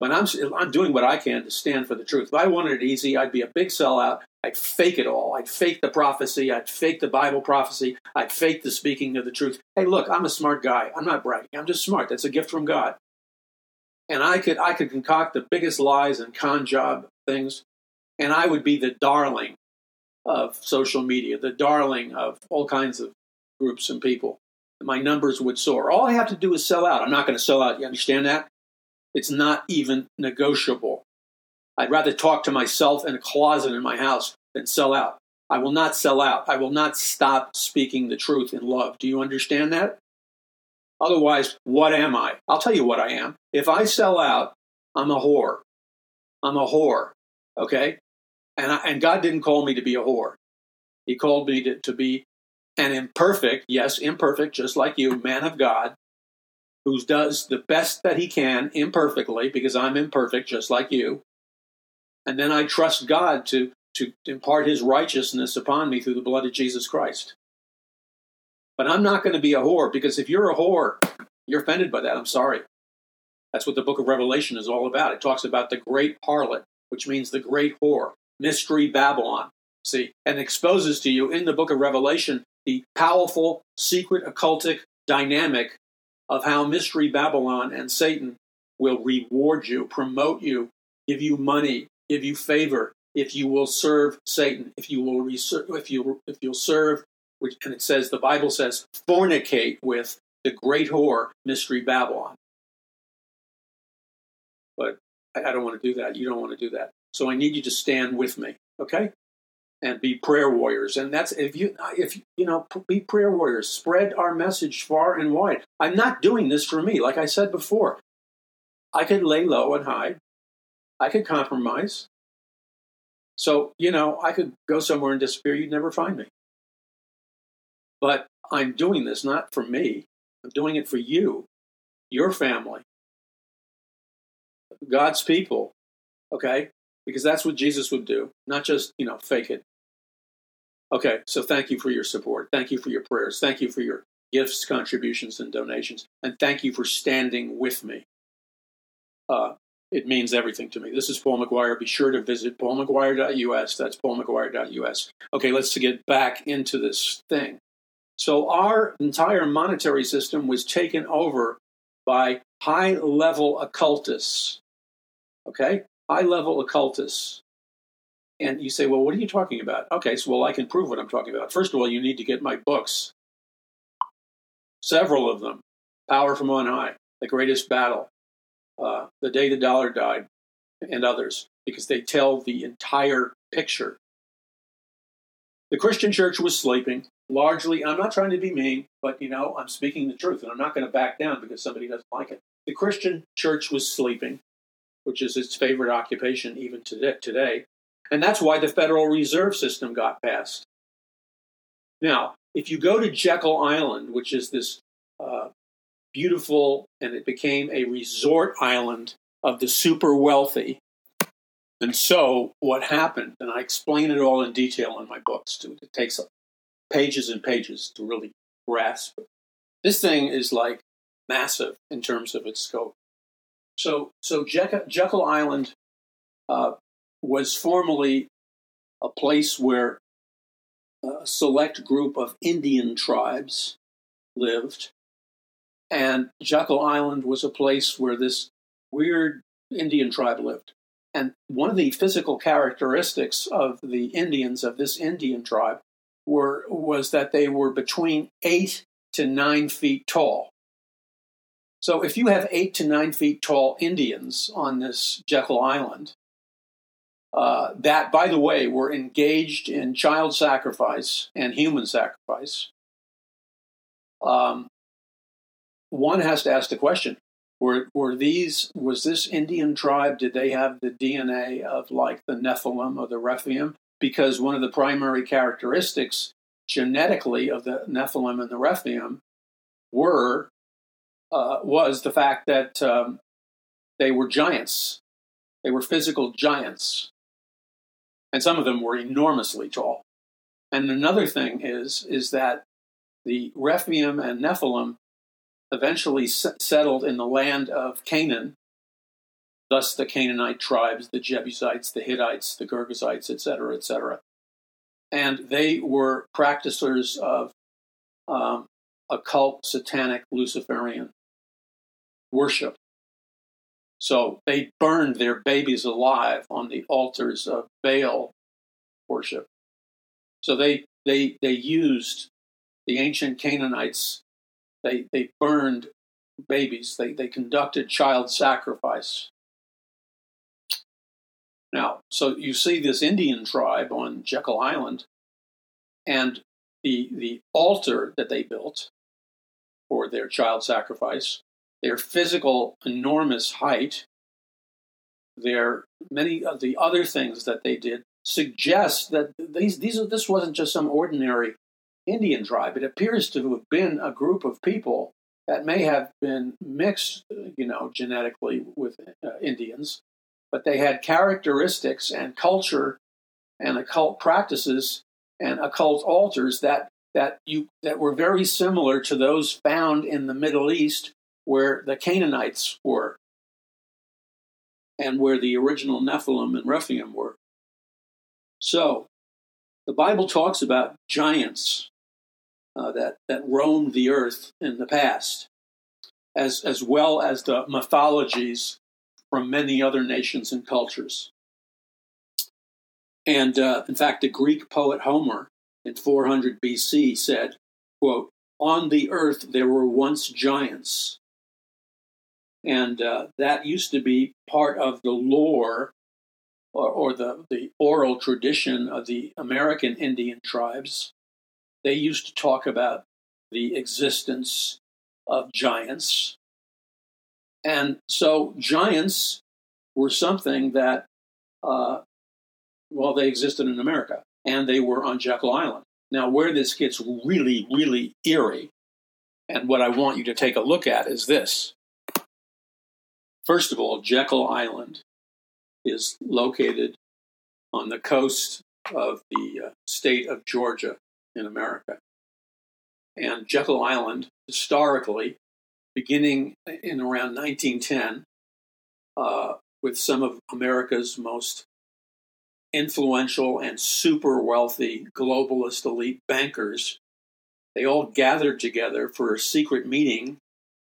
But I'm, I'm doing what I can to stand for the truth. If I wanted it easy, I'd be a big sellout. I'd fake it all. I'd fake the prophecy. I'd fake the Bible prophecy. I'd fake the speaking of the truth. Hey, look, I'm a smart guy. I'm not bragging. I'm just smart. That's a gift from God. And I could I could concoct the biggest lies and con job things, and I would be the darling of social media, the darling of all kinds of groups and people. My numbers would soar. All I have to do is sell out. I'm not going to sell out. You understand that? It's not even negotiable. I'd rather talk to myself in a closet in my house than sell out. I will not sell out. I will not stop speaking the truth in love. Do you understand that? Otherwise, what am I? I'll tell you what I am. If I sell out, I'm a whore. I'm a whore. Okay? And, I, and God didn't call me to be a whore. He called me to, to be an imperfect, yes, imperfect, just like you, man of God, who does the best that he can imperfectly, because I'm imperfect, just like you. And then I trust God to, to impart his righteousness upon me through the blood of Jesus Christ. But I'm not going to be a whore, because if you're a whore, you're offended by that. I'm sorry. That's what the book of Revelation is all about. It talks about the great harlot, which means the great whore, mystery Babylon. See, and exposes to you in the book of Revelation the powerful, secret, occultic dynamic of how Mystery Babylon and Satan will reward you, promote you, give you money, give you favor if you will serve Satan, if you will if you if you'll serve, which and it says the Bible says fornicate with the great whore, Mystery Babylon. But I, I don't want to do that. You don't want to do that. So I need you to stand with me, okay? And be prayer warriors. And that's if you if you know be prayer warriors. Spread our message far and wide. I'm not doing this for me. Like I said before, I could lay low and hide. I could compromise. So, you know, I could go somewhere and disappear. You'd never find me. But I'm doing this not for me. I'm doing it for you, your family, God's people, okay? Because that's what Jesus would do, not just, you know, fake it. Okay, so thank you for your support. Thank you for your prayers. Thank you for your gifts, contributions, and donations. And thank you for standing with me. Uh, it means everything to me. This is Paul McGuire. Be sure to visit paulmcguire.us. That's paulmcguire.us. Okay, let's get back into this thing. So, our entire monetary system was taken over by high level occultists. Okay? High level occultists. And you say, well, what are you talking about? Okay, so well, I can prove what I'm talking about. First of all, you need to get my books. Several of them Power from On High, The Greatest Battle, uh, The Day the Dollar Died, and others, because they tell the entire picture. The Christian church was sleeping largely. I'm not trying to be mean, but you know, I'm speaking the truth, and I'm not going to back down because somebody doesn't like it. The Christian church was sleeping, which is its favorite occupation even today, and that's why the Federal Reserve System got passed. Now, if you go to Jekyll Island, which is this uh, beautiful, and it became a resort island of the super wealthy. And so, what happened, and I explain it all in detail in my books, too. It takes pages and pages to really grasp it. This thing is like massive in terms of its scope. So, so Jekyll, Island uh, was formerly a place where a select group of Indian tribes lived and Jekyll Island was a place where this weird Indian tribe lived. And one of the physical characteristics of the Indians of this Indian tribe were was that they were between eight to nine feet tall. So if you have eight to nine feet tall Indians on this Jekyll Island, uh, that, by the way, were engaged in child sacrifice and human sacrifice, um, one has to ask the question were, were these was this indian tribe did they have the dna of like the nephilim or the rephaim? Because one of the primary characteristics genetically of the nephilim and the rephaim were uh, was the fact that um, they were giants. They were physical giants. And some of them were enormously tall. And another thing is is that the rephaim and nephilim eventually settled in the land of Canaan, thus the Canaanite tribes, the Jebusites, the Hittites, the Girgashites, etc., etc. And they were practicers of um, occult, satanic, Luciferian worship. So they burned their babies alive on the altars of Baal worship. So they they they used the ancient Canaanites. They they burned babies. They they conducted child sacrifice. Now, so you see this Indian tribe on Jekyll Island, and the the altar that they built for their child sacrifice, their physical enormous height, their many of the other things that they did suggest that these these this wasn't just some ordinary Indian tribe. It appears to have been a group of people that may have been mixed, you know, genetically with uh, Indians, but they had characteristics and culture and occult practices and occult altars that that you that were very similar to those found in the Middle East where the Canaanites were and where the original Nephilim and Rephaim were. So, the Bible talks about giants uh, that, that roamed the earth in the past, as, as well as the mythologies from many other nations and cultures. And uh, in fact, the Greek poet Homer in 400 BC said, quote, On the earth there were once giants. And uh, that used to be part of the lore or, or the, the oral tradition of the American Indian tribes, they used to talk about the existence of giants. And so giants were something that, uh, well, they existed in America and they were on Jekyll Island. Now, where this gets really, really eerie, and what I want you to take a look at is this. First of all, Jekyll Island is located on the coast of the uh, state of Georgia in America. And Jekyll Island, historically, beginning in around 1910, uh, with some of America's most influential and super wealthy globalist elite bankers, they all gathered together for a secret meeting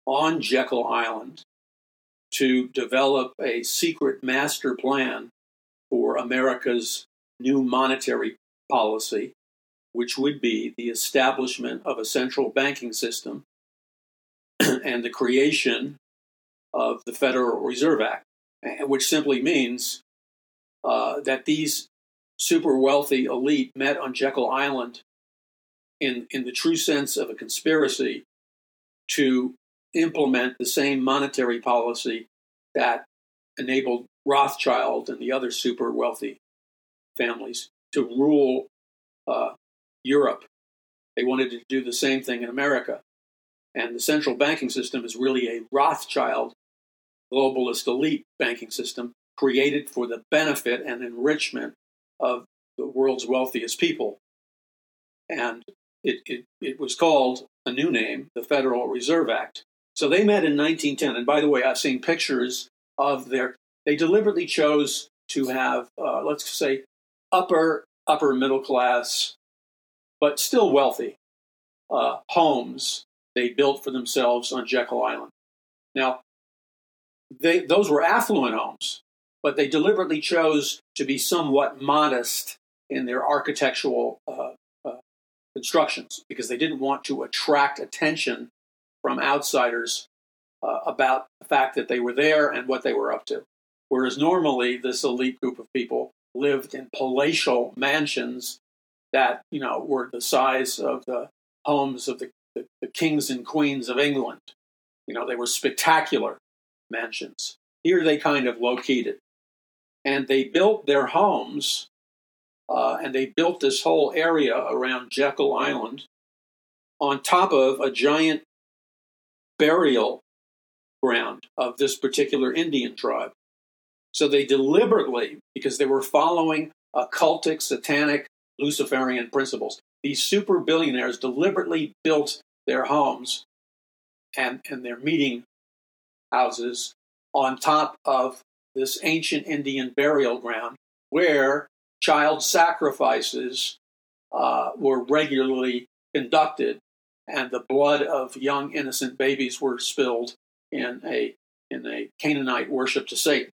on Jekyll Island to develop a secret master plan for America's new monetary policy, which would be the establishment of a central banking system and the creation of the Federal Reserve Act, which simply means uh, that these super wealthy elite met on Jekyll Island in, in the true sense of a conspiracy to implement the same monetary policy that enabled Rothschild and the other super wealthy families to rule uh, Europe. They wanted to do the same thing in America. And the central banking system is really a Rothschild globalist elite banking system created for the benefit and enrichment of the world's wealthiest people. And it, it, it was called a new name, the Federal Reserve Act. So they met in 1910. And by the way, I've seen pictures of their, they deliberately chose to have, uh, let's say, upper, upper middle class, but still wealthy uh, homes they built for themselves on Jekyll Island. Now, they, those were affluent homes, but they deliberately chose to be somewhat modest in their architectural uh, uh, constructions because they didn't want to attract attention from outsiders uh, about the fact that they were there and what they were up to. Whereas normally, this elite group of people lived in palatial mansions that you know were the size of the homes of the, the, the kings and queens of England. You know, they were spectacular mansions. Here they kind of located. And they built their homes, uh, and they built this whole area around Jekyll Island on top of a giant burial ground of this particular Indian tribe. So they deliberately, because they were following occultic, satanic, Luciferian principles, these super billionaires deliberately built their homes and, and their meeting houses on top of this ancient Indian burial ground where child sacrifices uh, were regularly conducted and the blood of young innocent babies were spilled in a in a Canaanite worship to Satan.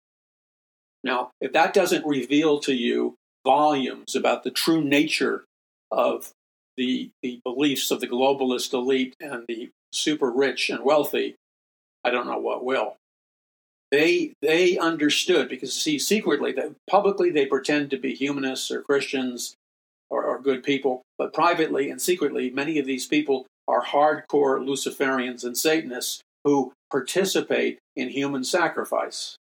Now, if that doesn't reveal to you volumes about the true nature of the the beliefs of the globalist elite and the super rich and wealthy, I don't know what will. They they understood because see secretly that publicly they pretend to be humanists or Christians or, or good people, but privately and secretly many of these people are hardcore Luciferians and Satanists who participate in human sacrifice.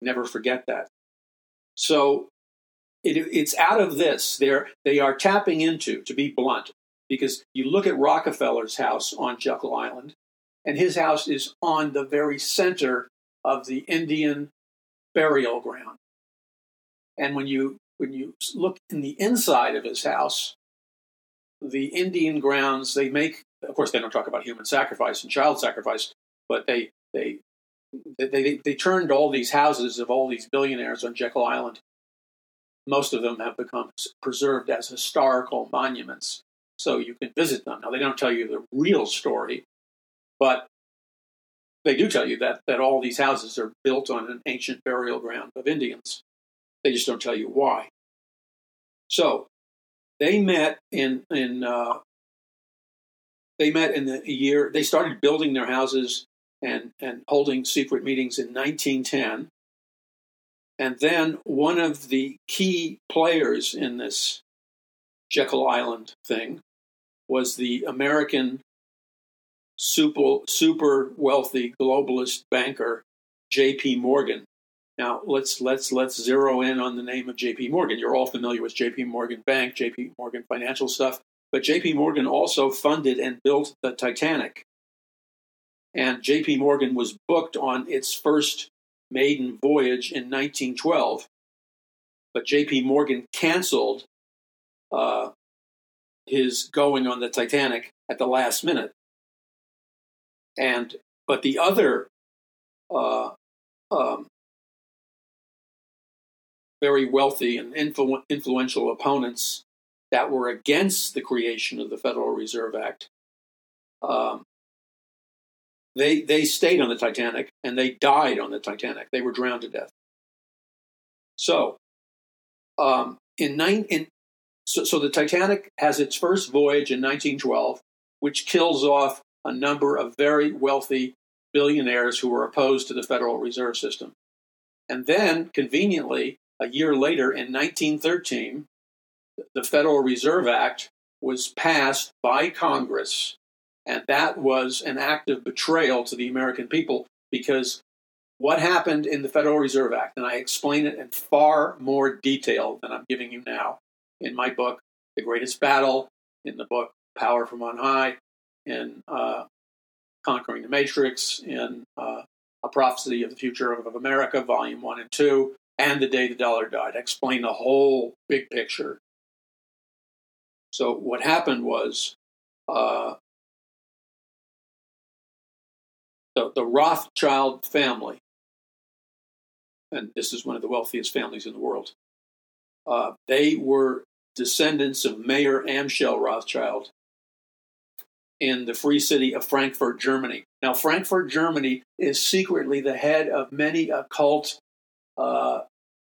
Never forget that. So it, it's out of this they're they are tapping into to be blunt because you look at rockefeller's house on jekyll island and his house is on the very center of the indian burial ground. And when you when you look in the inside of his house the indian grounds they make of course they don't talk about human sacrifice and child sacrifice but they they they, they, they turned all these houses of all these billionaires on Jekyll Island most of them have become preserved as historical monuments. So you can visit them. Now, they don't tell you the real story, but they do tell you that, that all these houses are built on an ancient burial ground of Indians. They just don't tell you why. So they met in, in uh, they met in the year, they started building their houses and, and holding secret meetings in 1910. And then one of the key players in this Jekyll Island thing was the American super, super wealthy globalist banker J.P. Morgan. Now let's let's let's zero in on the name of J.P. Morgan. You're all familiar with J.P. Morgan Bank, J.P. Morgan Financial stuff, but J.P. Morgan also funded and built the Titanic. And J.P. Morgan was booked on its first maiden voyage in 1912, but J.P. Morgan canceled uh, his going on the Titanic at the last minute. And but the other uh, um, very wealthy and influ- influential opponents that were against the creation of the Federal Reserve Act um, they they stayed on the Titanic and they died on the Titanic. They were drowned to death. So, um, in nine in so, so the Titanic has its first voyage in 1912, which kills off a number of very wealthy billionaires who were opposed to the Federal Reserve System. And then, conveniently, a year later in 1913, the Federal Reserve Act was passed by Congress and that was an act of betrayal to the American people because what happened in the Federal Reserve Act, and I explain it in far more detail than I'm giving you now in my book, The Greatest Battle, in the book Power from On High, in uh, Conquering the Matrix, in uh, A Prophecy of the Future of, America, Volume 1 and 2, and The Day the Dollar Died. I explain the whole big picture. So, what happened was uh, the, the Rothschild family, and this is one of the wealthiest families in the world, uh, they were descendants of Mayer Amschel Rothschild in the free city of Frankfurt, Germany. Now, Frankfurt, Germany is secretly the head of many occult uh,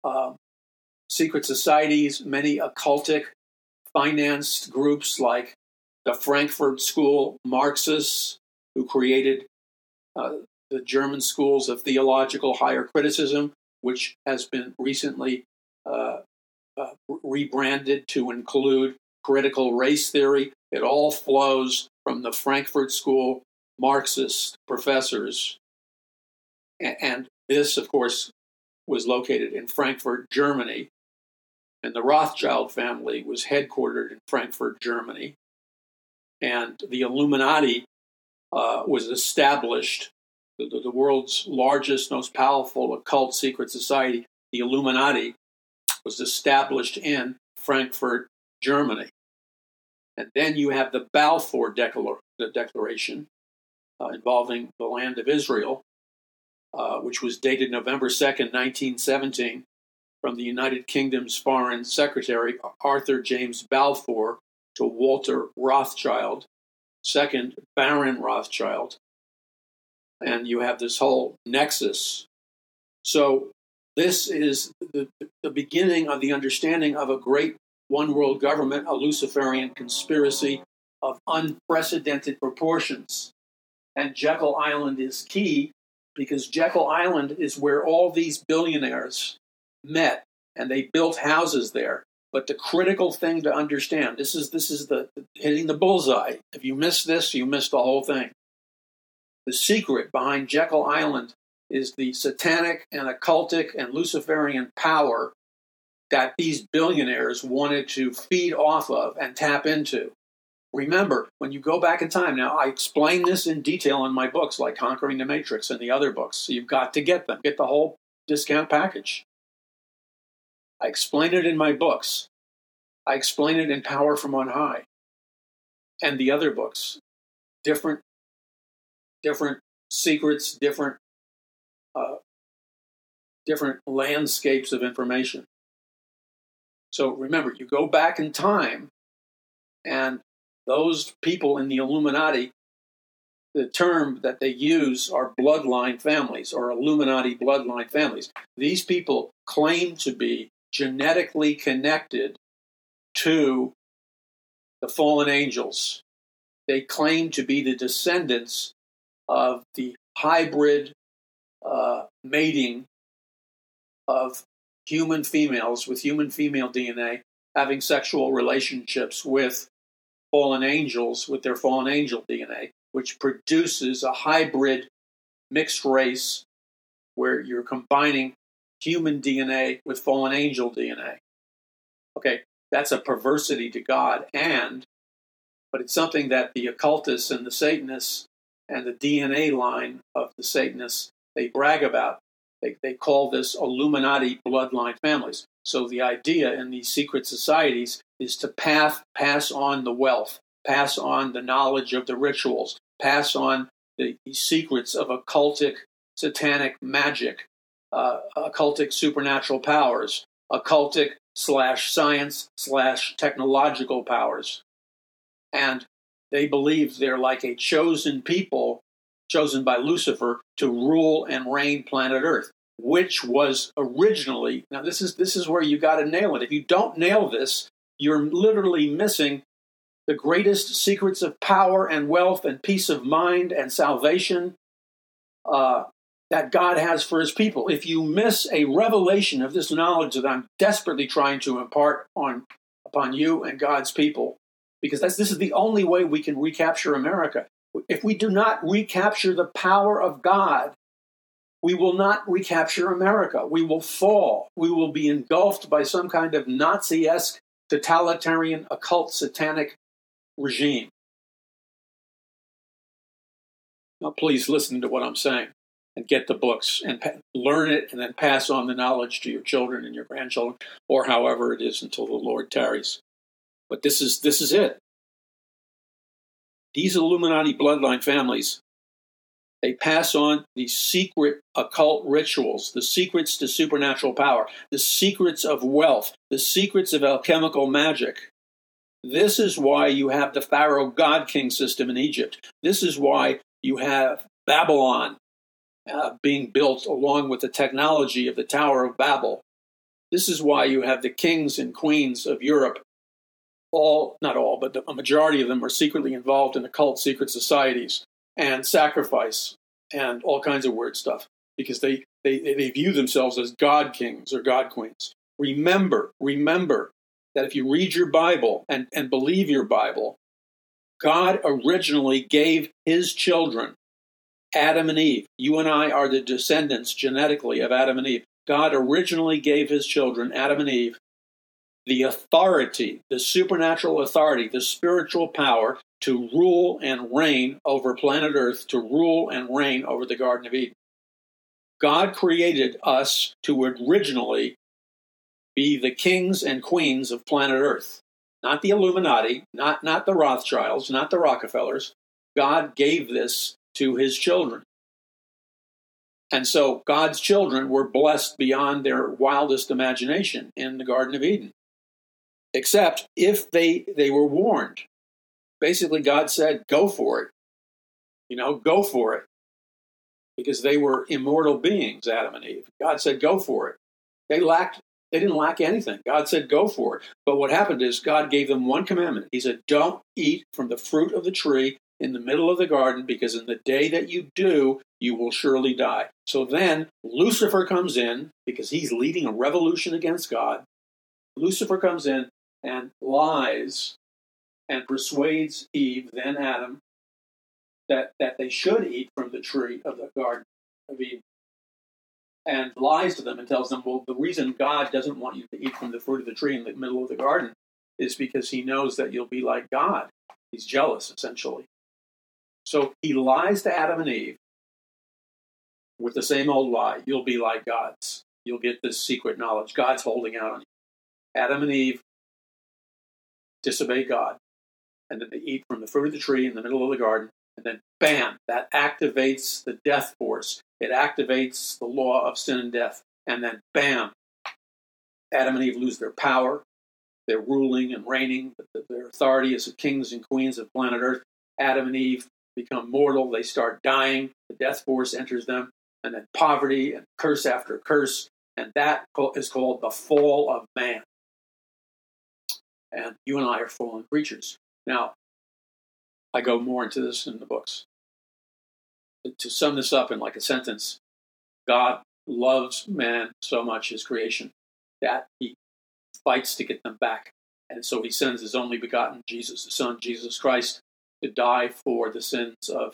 uh, secret societies, many occultic financed groups like the Frankfurt School Marxists, who created the German schools of theological higher criticism, which has been recently uh, uh, rebranded to include critical race theory. It all flows from the Frankfurt School Marxist professors. And this, of course, was located in Frankfurt, Germany. And the Rothschild family was headquartered in Frankfurt, Germany. And the Illuminati uh, was established, the, the world's largest, most powerful occult secret society, the Illuminati, was established in Frankfurt, Germany. And then you have the Balfour Declar- the Declaration uh, involving the land of Israel, uh, which was dated November 2nd, 1917, from the United Kingdom's Foreign Secretary Arthur James Balfour to Walter Rothschild, second Baron Rothschild. And you have this whole nexus. So, this is the, the beginning of the understanding of a great one world government, a Luciferian conspiracy of unprecedented proportions. And Jekyll Island is key because Jekyll Island is where all these billionaires met and they built houses there. But the critical thing to understand this is this is the hitting the bullseye. If you miss this, you miss the whole thing. The secret behind Jekyll Island is the satanic and occultic and Luciferian power that these billionaires wanted to feed off of and tap into. Remember, when you go back in time, now I explain this in detail in my books like Conquering the Matrix and the other books. So you've got to get them, get the whole discount package. I explain it in my books. I explain it in Power from On High and the other books. Different, different secrets, different, uh, different landscapes of information. So remember, you go back in time, and those people in the Illuminati, the term that they use are bloodline families or Illuminati bloodline families. These people claim to be genetically connected to the fallen angels. They claim to be the descendants of the hybrid uh, mating of human females with human female DNA having sexual relationships with fallen angels with their fallen angel DNA, which produces a hybrid mixed race where you're combining human DNA with fallen angel DNA. Okay, that's a perversity to God, and but it's something that the occultists and the Satanists and the DNA line of the Satanists they brag about they, they call this Illuminati bloodline families. So the idea in these secret societies is to pass, pass on the wealth, pass on the knowledge of the rituals, pass on the secrets of occultic, satanic magic, uh, occultic supernatural powers, occultic slash science slash technological powers. And they believe they're like a chosen people chosen by Lucifer to rule and reign planet Earth, which was originally now this is this is where you got to nail it. If you don't nail this, you're literally missing the greatest secrets of power and wealth and peace of mind and salvation uh, that God has for his people. If you miss a revelation of this knowledge that I'm desperately trying to impart on upon you and God's people, because this is the only way we can recapture America if we do not recapture the power of God, we will not recapture America. We will fall. We will be engulfed by some kind of Nazi esque, totalitarian, occult, satanic regime. Now, please listen to what I'm saying and get the books and pa- learn it and then pass on the knowledge to your children and your grandchildren or however it is until the Lord tarries. But this is this is it. These Illuminati bloodline families, they pass on the secret occult rituals, the secrets to supernatural power, the secrets of wealth, the secrets of alchemical magic. This is why you have the Pharaoh God King system in Egypt. This is why you have Babylon uh, being built along with the technology of the Tower of Babel. This is why you have the kings and queens of Europe all, not all, but a majority of them are secretly involved in occult secret societies and sacrifice and all kinds of weird stuff because they, they, they view themselves as god kings or god queens. Remember, remember that if you read your Bible and, and believe your Bible, God originally gave his children, Adam and Eve. You and I are the descendants genetically of Adam and Eve. God originally gave his children, Adam and Eve, the authority, the supernatural authority, the spiritual power to rule and reign over planet Earth, to rule and reign over the Garden of Eden. God created us to originally be the kings and queens of planet Earth, not the Illuminati, not, not the Rothschilds, not the Rockefellers. God gave this to his children. And so God's children were blessed beyond their wildest imagination in the Garden of Eden except if they they were warned. Basically, God said, "Go for it." You know, go for it, because they were immortal beings, Adam and Eve. God said, "Go for it." They lacked They didn't lack anything. God said, go for it. But what happened is God gave them one commandment. He said, don't eat from the fruit of the tree in the middle of the garden, because in the day that you do, you will surely die. So then Lucifer comes in, because he's leading a revolution against God. Lucifer comes in and lies and persuades Eve, then Adam, that, that they should eat from the tree of the garden of Eden and lies to them and tells them, well, the reason God doesn't want you to eat from the fruit of the tree in the middle of the garden is because he knows that you'll be like God. He's jealous, essentially. So he lies to Adam and Eve with the same old lie you'll be like gods. You'll get this secret knowledge. God's holding out on you. Adam and Eve disobey God, and then they eat from the fruit of the tree in the middle of the garden, and then bam, that activates the death force. It activates the law of sin and death. And then bam, Adam and Eve lose their power, their ruling and reigning, their authority as the kings and queens of planet Earth. Adam and Eve become mortal. They start dying. The death force enters them. And then poverty and curse after curse. And that is called the fall of man. And you and I are fallen creatures. Now, I go more into this in the books. To sum this up in like a sentence, God loves man so much, his creation, that he fights to get them back. And so he sends his only begotten Jesus, the Son, Jesus Christ, to die for the sins of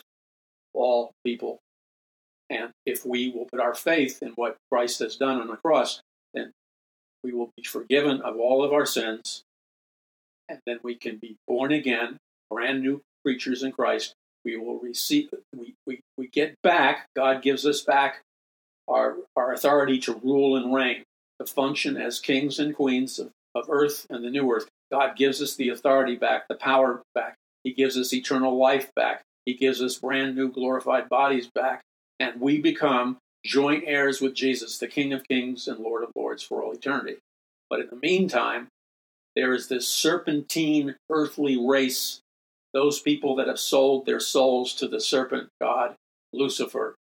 all people. And if we will put our faith in what Christ has done on the cross, then we will be forgiven of all of our sins. And then we can be born again, brand new creatures in Christ, we will receive, we, we, we get back, God gives us back our, our authority to rule and reign, to function as kings and queens of, of earth and the new earth. God gives us the authority back, the power back. He gives us eternal life back. He gives us brand new glorified bodies back. And we become joint heirs with Jesus, the King of Kings and Lord of Lords for all eternity. But in the meantime, there is this serpentine earthly race those people that have sold their souls to the serpent god Lucifer,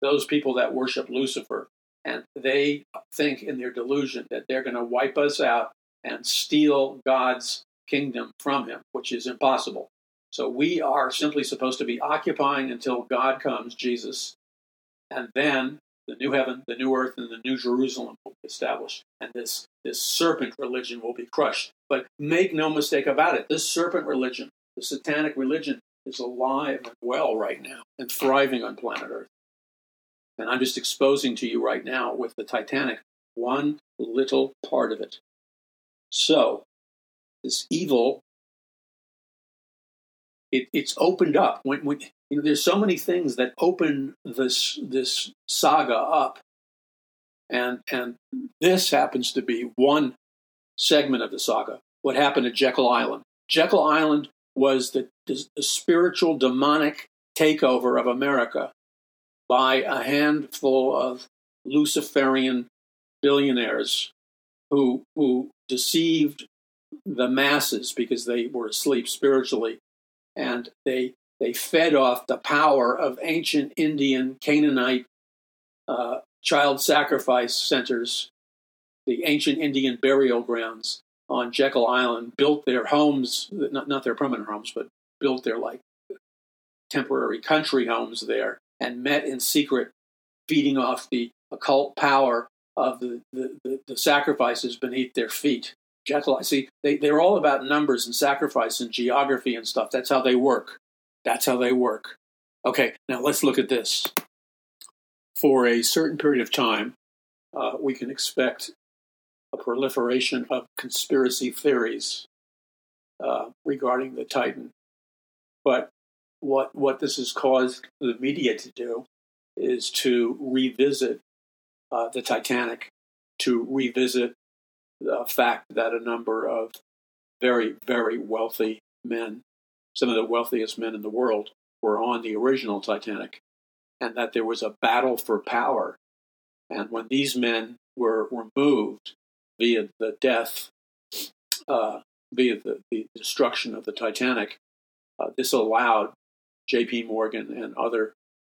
those people that worship Lucifer, and they think in their delusion that they're going to wipe us out and steal God's kingdom from him, which is impossible. So we are simply supposed to be occupying until God comes, Jesus, and then the new heaven, the new earth, and the new Jerusalem will be established. And this, this serpent religion will be crushed. But make no mistake about it, this serpent religion the satanic religion is alive and well right now and thriving on planet Earth. And I'm just exposing to you right now with the Titanic one little part of it. So, this evil, it, it's opened up. When, when you know, there's so many things that open this this saga up, and and this happens to be one segment of the saga. What happened at Jekyll Island? Jekyll Island was the, the, the spiritual demonic takeover of America by a handful of Luciferian billionaires who who deceived the masses because they were asleep spiritually, and they they fed off the power of ancient Indian Canaanite uh, child sacrifice centers, the ancient Indian burial grounds, on Jekyll Island built their homes, not, not their permanent homes, but built their like temporary country homes there and met in secret, feeding off the occult power of the, the, the, the sacrifices beneath their feet. Jekyll, see, they, they're all about numbers and sacrifice and geography and stuff. That's how they work. That's how they work. Okay, now let's look at this. For a certain period of time, uh, we can expect a proliferation of conspiracy theories uh, regarding the Titan. But what what this has caused the media to do is to revisit uh, the Titanic, to revisit the fact that a number of very very wealthy men, some of the wealthiest men in the world, were on the original Titanic, and that there was a battle for power. And when these men were removed, via the death, uh, via the, the, destruction of the Titanic, uh, this allowed J.P. Morgan and other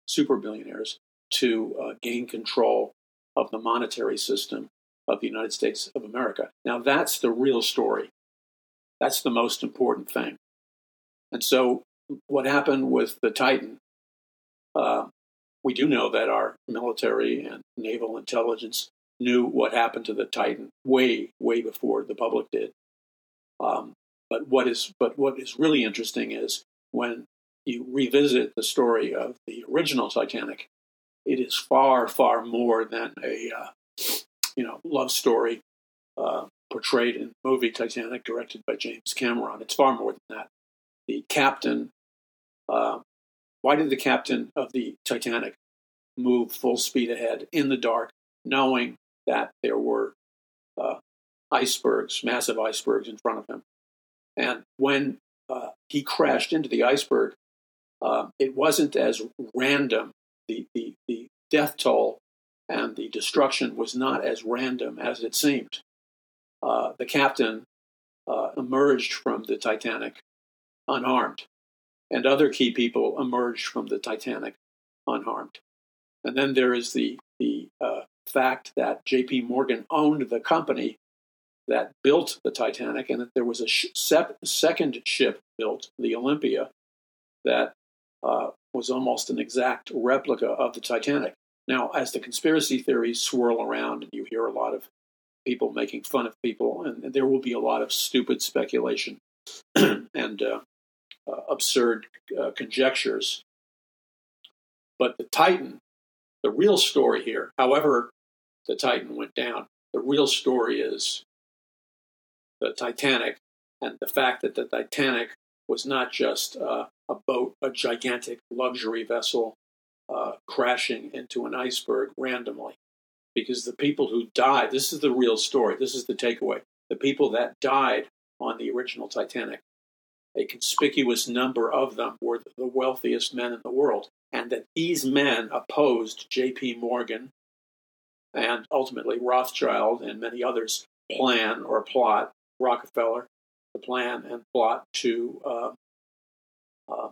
super billionaires to uh, gain control of the monetary system of the United States of America. Now, that's the real story. That's the most important thing. And so, what happened with the Titan? Uh, we do know that our military and naval intelligence knew what happened to the Titan way, way before the public did. Um, but what is but what is really interesting is when you revisit the story of the original Titanic, it is far, far more than a uh, you know love story uh, portrayed in the movie Titanic, directed by James Cameron. It's far more than that. The captain, uh, why did the captain of the Titanic move full speed ahead in the dark, knowing that there were uh, icebergs, massive icebergs in front of him? And when uh, he crashed into the iceberg, uh, it wasn't as random. The, the, the death toll and the destruction was not as random as it seemed. Uh, the captain uh, emerged from the Titanic unharmed, and other key people emerged from the Titanic unharmed. And then there is the, the uh, fact that J.P. Morgan owned the company that built the Titanic, and that there was a sh- second ship built, the Olympia, that uh, was almost an exact replica of the Titanic. Now, as the conspiracy theories swirl around, and you hear a lot of people making fun of people, and, there will be a lot of stupid speculation and uh, uh, absurd uh, conjectures. But the Titan, the real story here, however, the Titan went down, the real story is the Titanic and the fact that the Titanic was not just uh, a boat, a gigantic luxury vessel uh, crashing into an iceberg randomly. Because the people who died, this is the real story, this is the takeaway. The people that died on the original Titanic, a conspicuous number of them were the wealthiest men in the world, and that these men opposed J.P. Morgan and ultimately Rothschild and many others' plan or plot, Rockefeller, the plan and plot to uh, uh,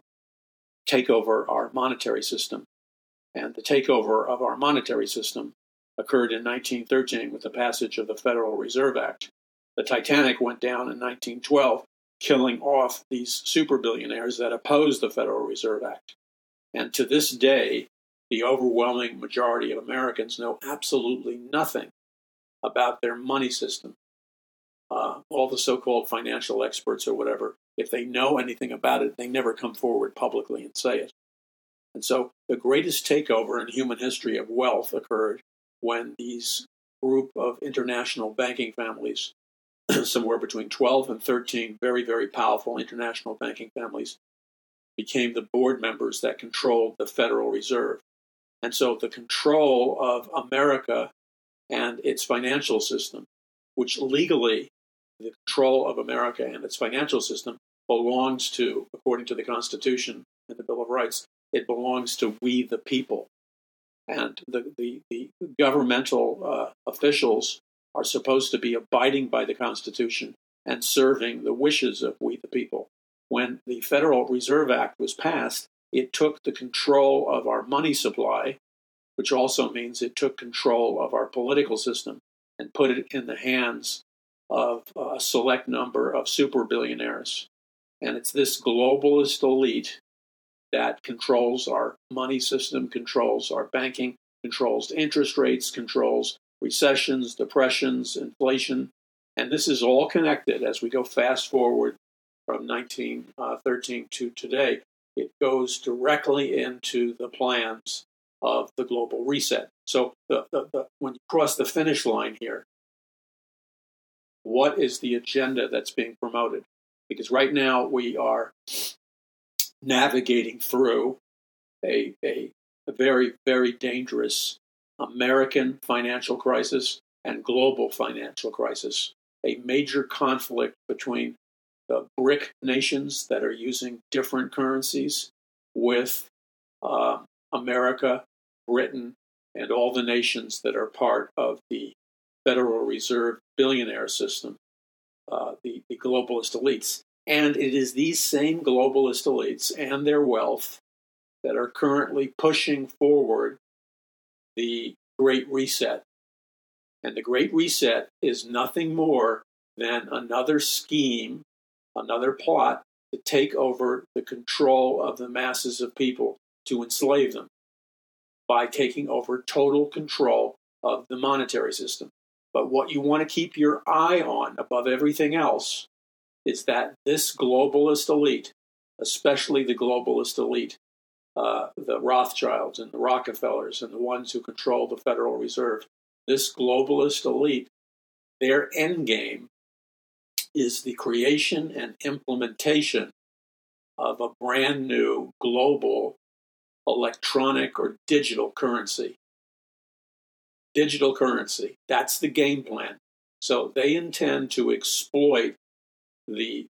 take over our monetary system. And the takeover of our monetary system occurred in 1913 with the passage of the Federal Reserve Act. The Titanic went down in 1912, killing off these super billionaires that opposed the Federal Reserve Act. And to this day, the overwhelming majority of Americans know absolutely nothing about their money system. Uh, all the so called financial experts or whatever if they know anything about it, they never come forward publicly and say it. And so the greatest takeover in human history of wealth occurred when these group of international banking families, somewhere between 12 and 13 very, very powerful international banking families, became the board members that controlled the Federal Reserve. And so the control of America and its financial system, which legally the control of America and its financial system belongs to, according to the Constitution and the Bill of Rights, it belongs to we the people. And the, the, the governmental uh, officials are supposed to be abiding by the Constitution and serving the wishes of we the people. When the Federal Reserve Act was passed, it took the control of our money supply, which also means it took control of our political system and put it in the hands of a select number of super billionaires. And it's this globalist elite that controls our money system, controls our banking, controls interest rates, controls recessions, depressions, inflation. And this is all connected as we go fast forward from 1913 uh, to today. It goes directly into the plans of the global reset. So the, the, the, when you cross the finish line here, what is the agenda that's being promoted? Because right now we are navigating through a, a, a very, very dangerous American financial crisis and global financial crisis, a major conflict between the BRIC nations that are using different currencies with uh, America, Britain, and all the nations that are part of the Federal Reserve billionaire system, uh, the, the globalist elites. And it is these same globalist elites and their wealth that are currently pushing forward the Great Reset. And the Great Reset is nothing more than another scheme, another plot to take over the control of the masses of people, to enslave them by taking over total control of the monetary system. But what you want to keep your eye on above everything else is that this globalist elite, especially the globalist elite, uh, the Rothschilds and the Rockefellers and the ones who control the Federal Reserve, this globalist elite, their end game is the creation and implementation of a brand new global electronic or digital currency. Digital currency. That's the game plan. So they intend to exploit the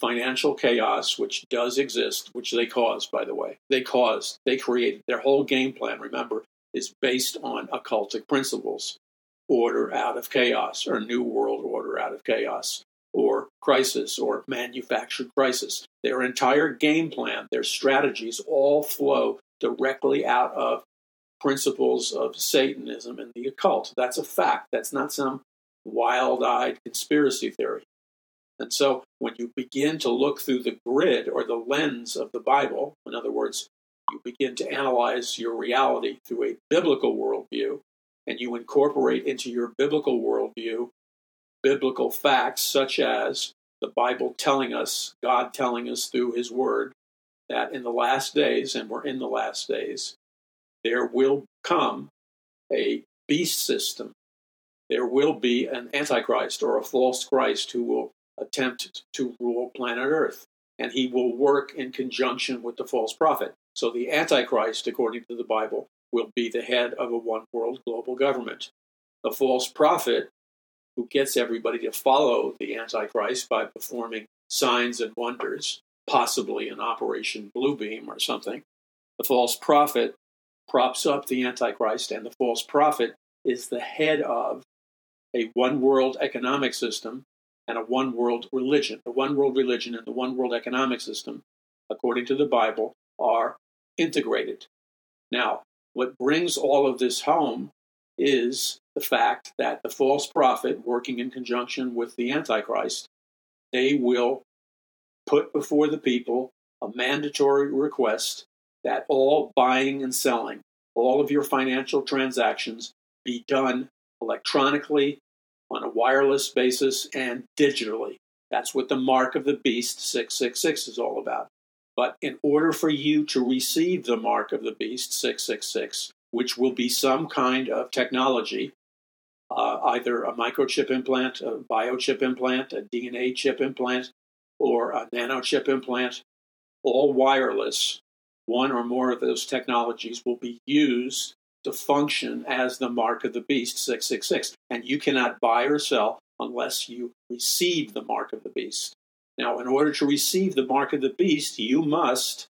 financial chaos which does exist, which they caused, by the way. They caused, they created. Their whole game plan, remember, is based on occultic principles order out of chaos, or new world order out of chaos, or crisis, or manufactured crisis. Their entire game plan, their strategies all flow directly out of principles of Satanism and the occult. That's a fact. That's not some wild eyed conspiracy theory. And so when you begin to look through the grid or the lens of the Bible, in other words, you begin to analyze your reality through a biblical worldview, and you incorporate into your biblical worldview biblical facts such as the Bible telling us, God telling us through His Word, that in the last days, and we're in the last days, there will come a beast system. There will be an antichrist or a false Christ who will attempt to rule planet Earth. And he will work in conjunction with the false prophet. So the Antichrist, according to the Bible, will be the head of a one world global government. The false prophet, who gets everybody to follow the Antichrist by performing signs and wonders, possibly an Operation Bluebeam or something, the false prophet props up the Antichrist, and the false prophet is the head of a one world economic system and a one world religion. The one world religion and the one world economic system, according to the Bible, are integrated. Now, what brings all of this home is the fact that the false prophet, working in conjunction with the Antichrist, they will put before the people a mandatory request that all buying and selling, all of your financial transactions be done electronically on a wireless basis and digitally. That's what the mark of the beast 666 is all about. But in order for you to receive the mark of the beast 666, which will be some kind of technology, uh, either a microchip implant, a biochip implant, a DNA chip implant, or a nanochip implant, all wireless, one or more of those technologies will be used to function as the mark of the beast 666 and you cannot buy or sell unless you receive the mark of the beast now in order to receive the mark of the beast you must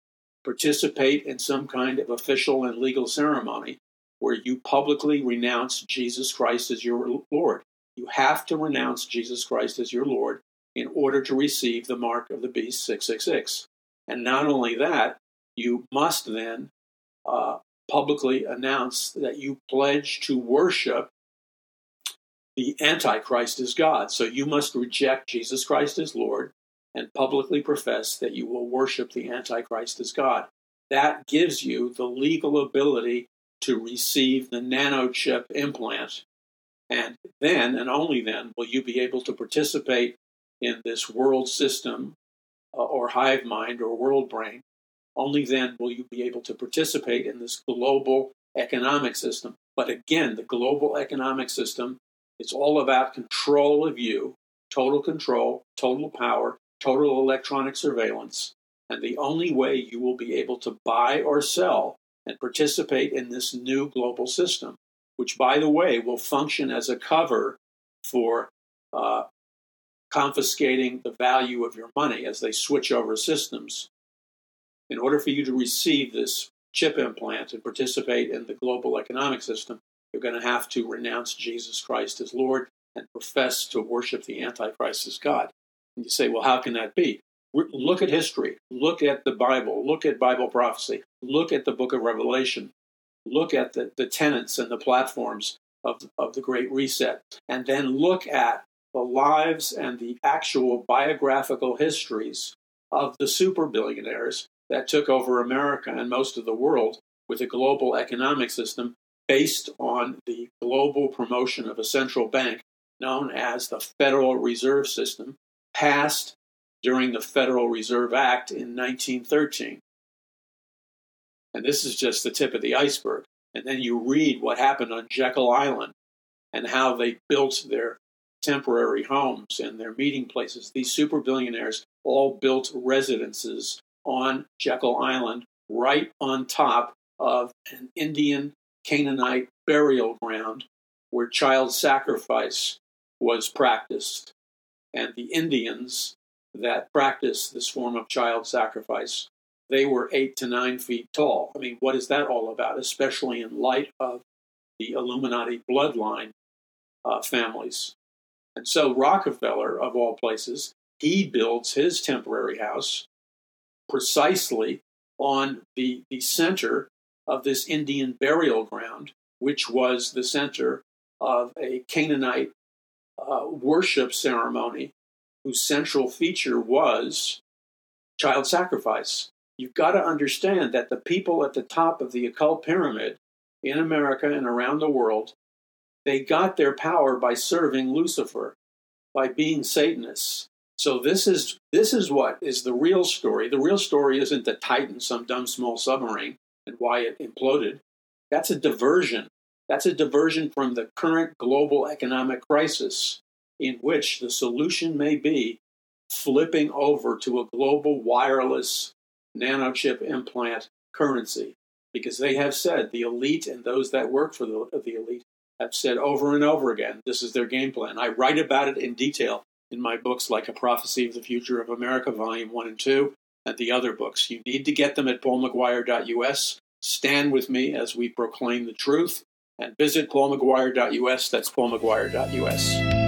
participate in some kind of official and legal ceremony where you publicly renounce Jesus Christ as your Lord. You have to renounce Jesus Christ as your Lord in order to receive the mark of the beast 666. And not only that, you must then uh, publicly announce that you pledge to worship the Antichrist as God. So you must reject Jesus Christ as Lord and publicly profess that you will worship the Antichrist as God. That gives you the legal ability to receive the nanochip implant. And then, and only then, will you be able to participate in this world system uh, or hive mind or world brain only then will you be able to participate in this global economic system. But again, the global economic system, it's all about control of you, total control, total power, total electronic surveillance. And the only way you will be able to buy or sell and participate in this new global system, which, by the way, will function as a cover for uh, confiscating the value of your money as they switch over systems in order for you to receive this chip implant and participate in the global economic system, you're going to have to renounce Jesus Christ as Lord and profess to worship the Antichrist as God. And you say, well, how can that be? Look at history. Look at the Bible. Look at Bible prophecy. Look at the book of Revelation. Look at the, the tenets and the platforms of, of the Great Reset, and then look at the lives and the actual biographical histories of the super billionaires that took over America and most of the world with a global economic system based on the global promotion of a central bank known as the Federal Reserve System, passed during the Federal Reserve Act in 1913. And this is just the tip of the iceberg. And then you read what happened on Jekyll Island and how they built their temporary homes and their meeting places. These super billionaires all built residences on Jekyll Island, right on top of an Indian Canaanite burial ground where child sacrifice was practiced. And the Indians that practiced this form of child sacrifice, they were eight to nine feet tall. I mean, what is that all about, especially in light of the Illuminati bloodline uh, families? And so Rockefeller, of all places, he builds his temporary house precisely on the, the center of this Indian burial ground, which was the center of a Canaanite uh, worship ceremony whose central feature was child sacrifice. You've got to understand that the people at the top of the occult pyramid in America and around the world, they got their power by serving Lucifer, by being Satanists. So this is this is what is the real story. The real story isn't the Titan, some dumb small submarine, and why it imploded. That's a diversion. That's a diversion from the current global economic crisis, in which the solution may be flipping over to a global wireless nanochip implant currency. Because they have said, the elite and those that work for the, the elite have said over and over again, this is their game plan. I write about it in detail in my books, like A Prophecy of the Future of America, Volume 1 and 2, and the other books. You need to get them at paulmcguire.us. Stand with me as we proclaim the truth and visit paulmcguire.us. That's paulmcguire.us.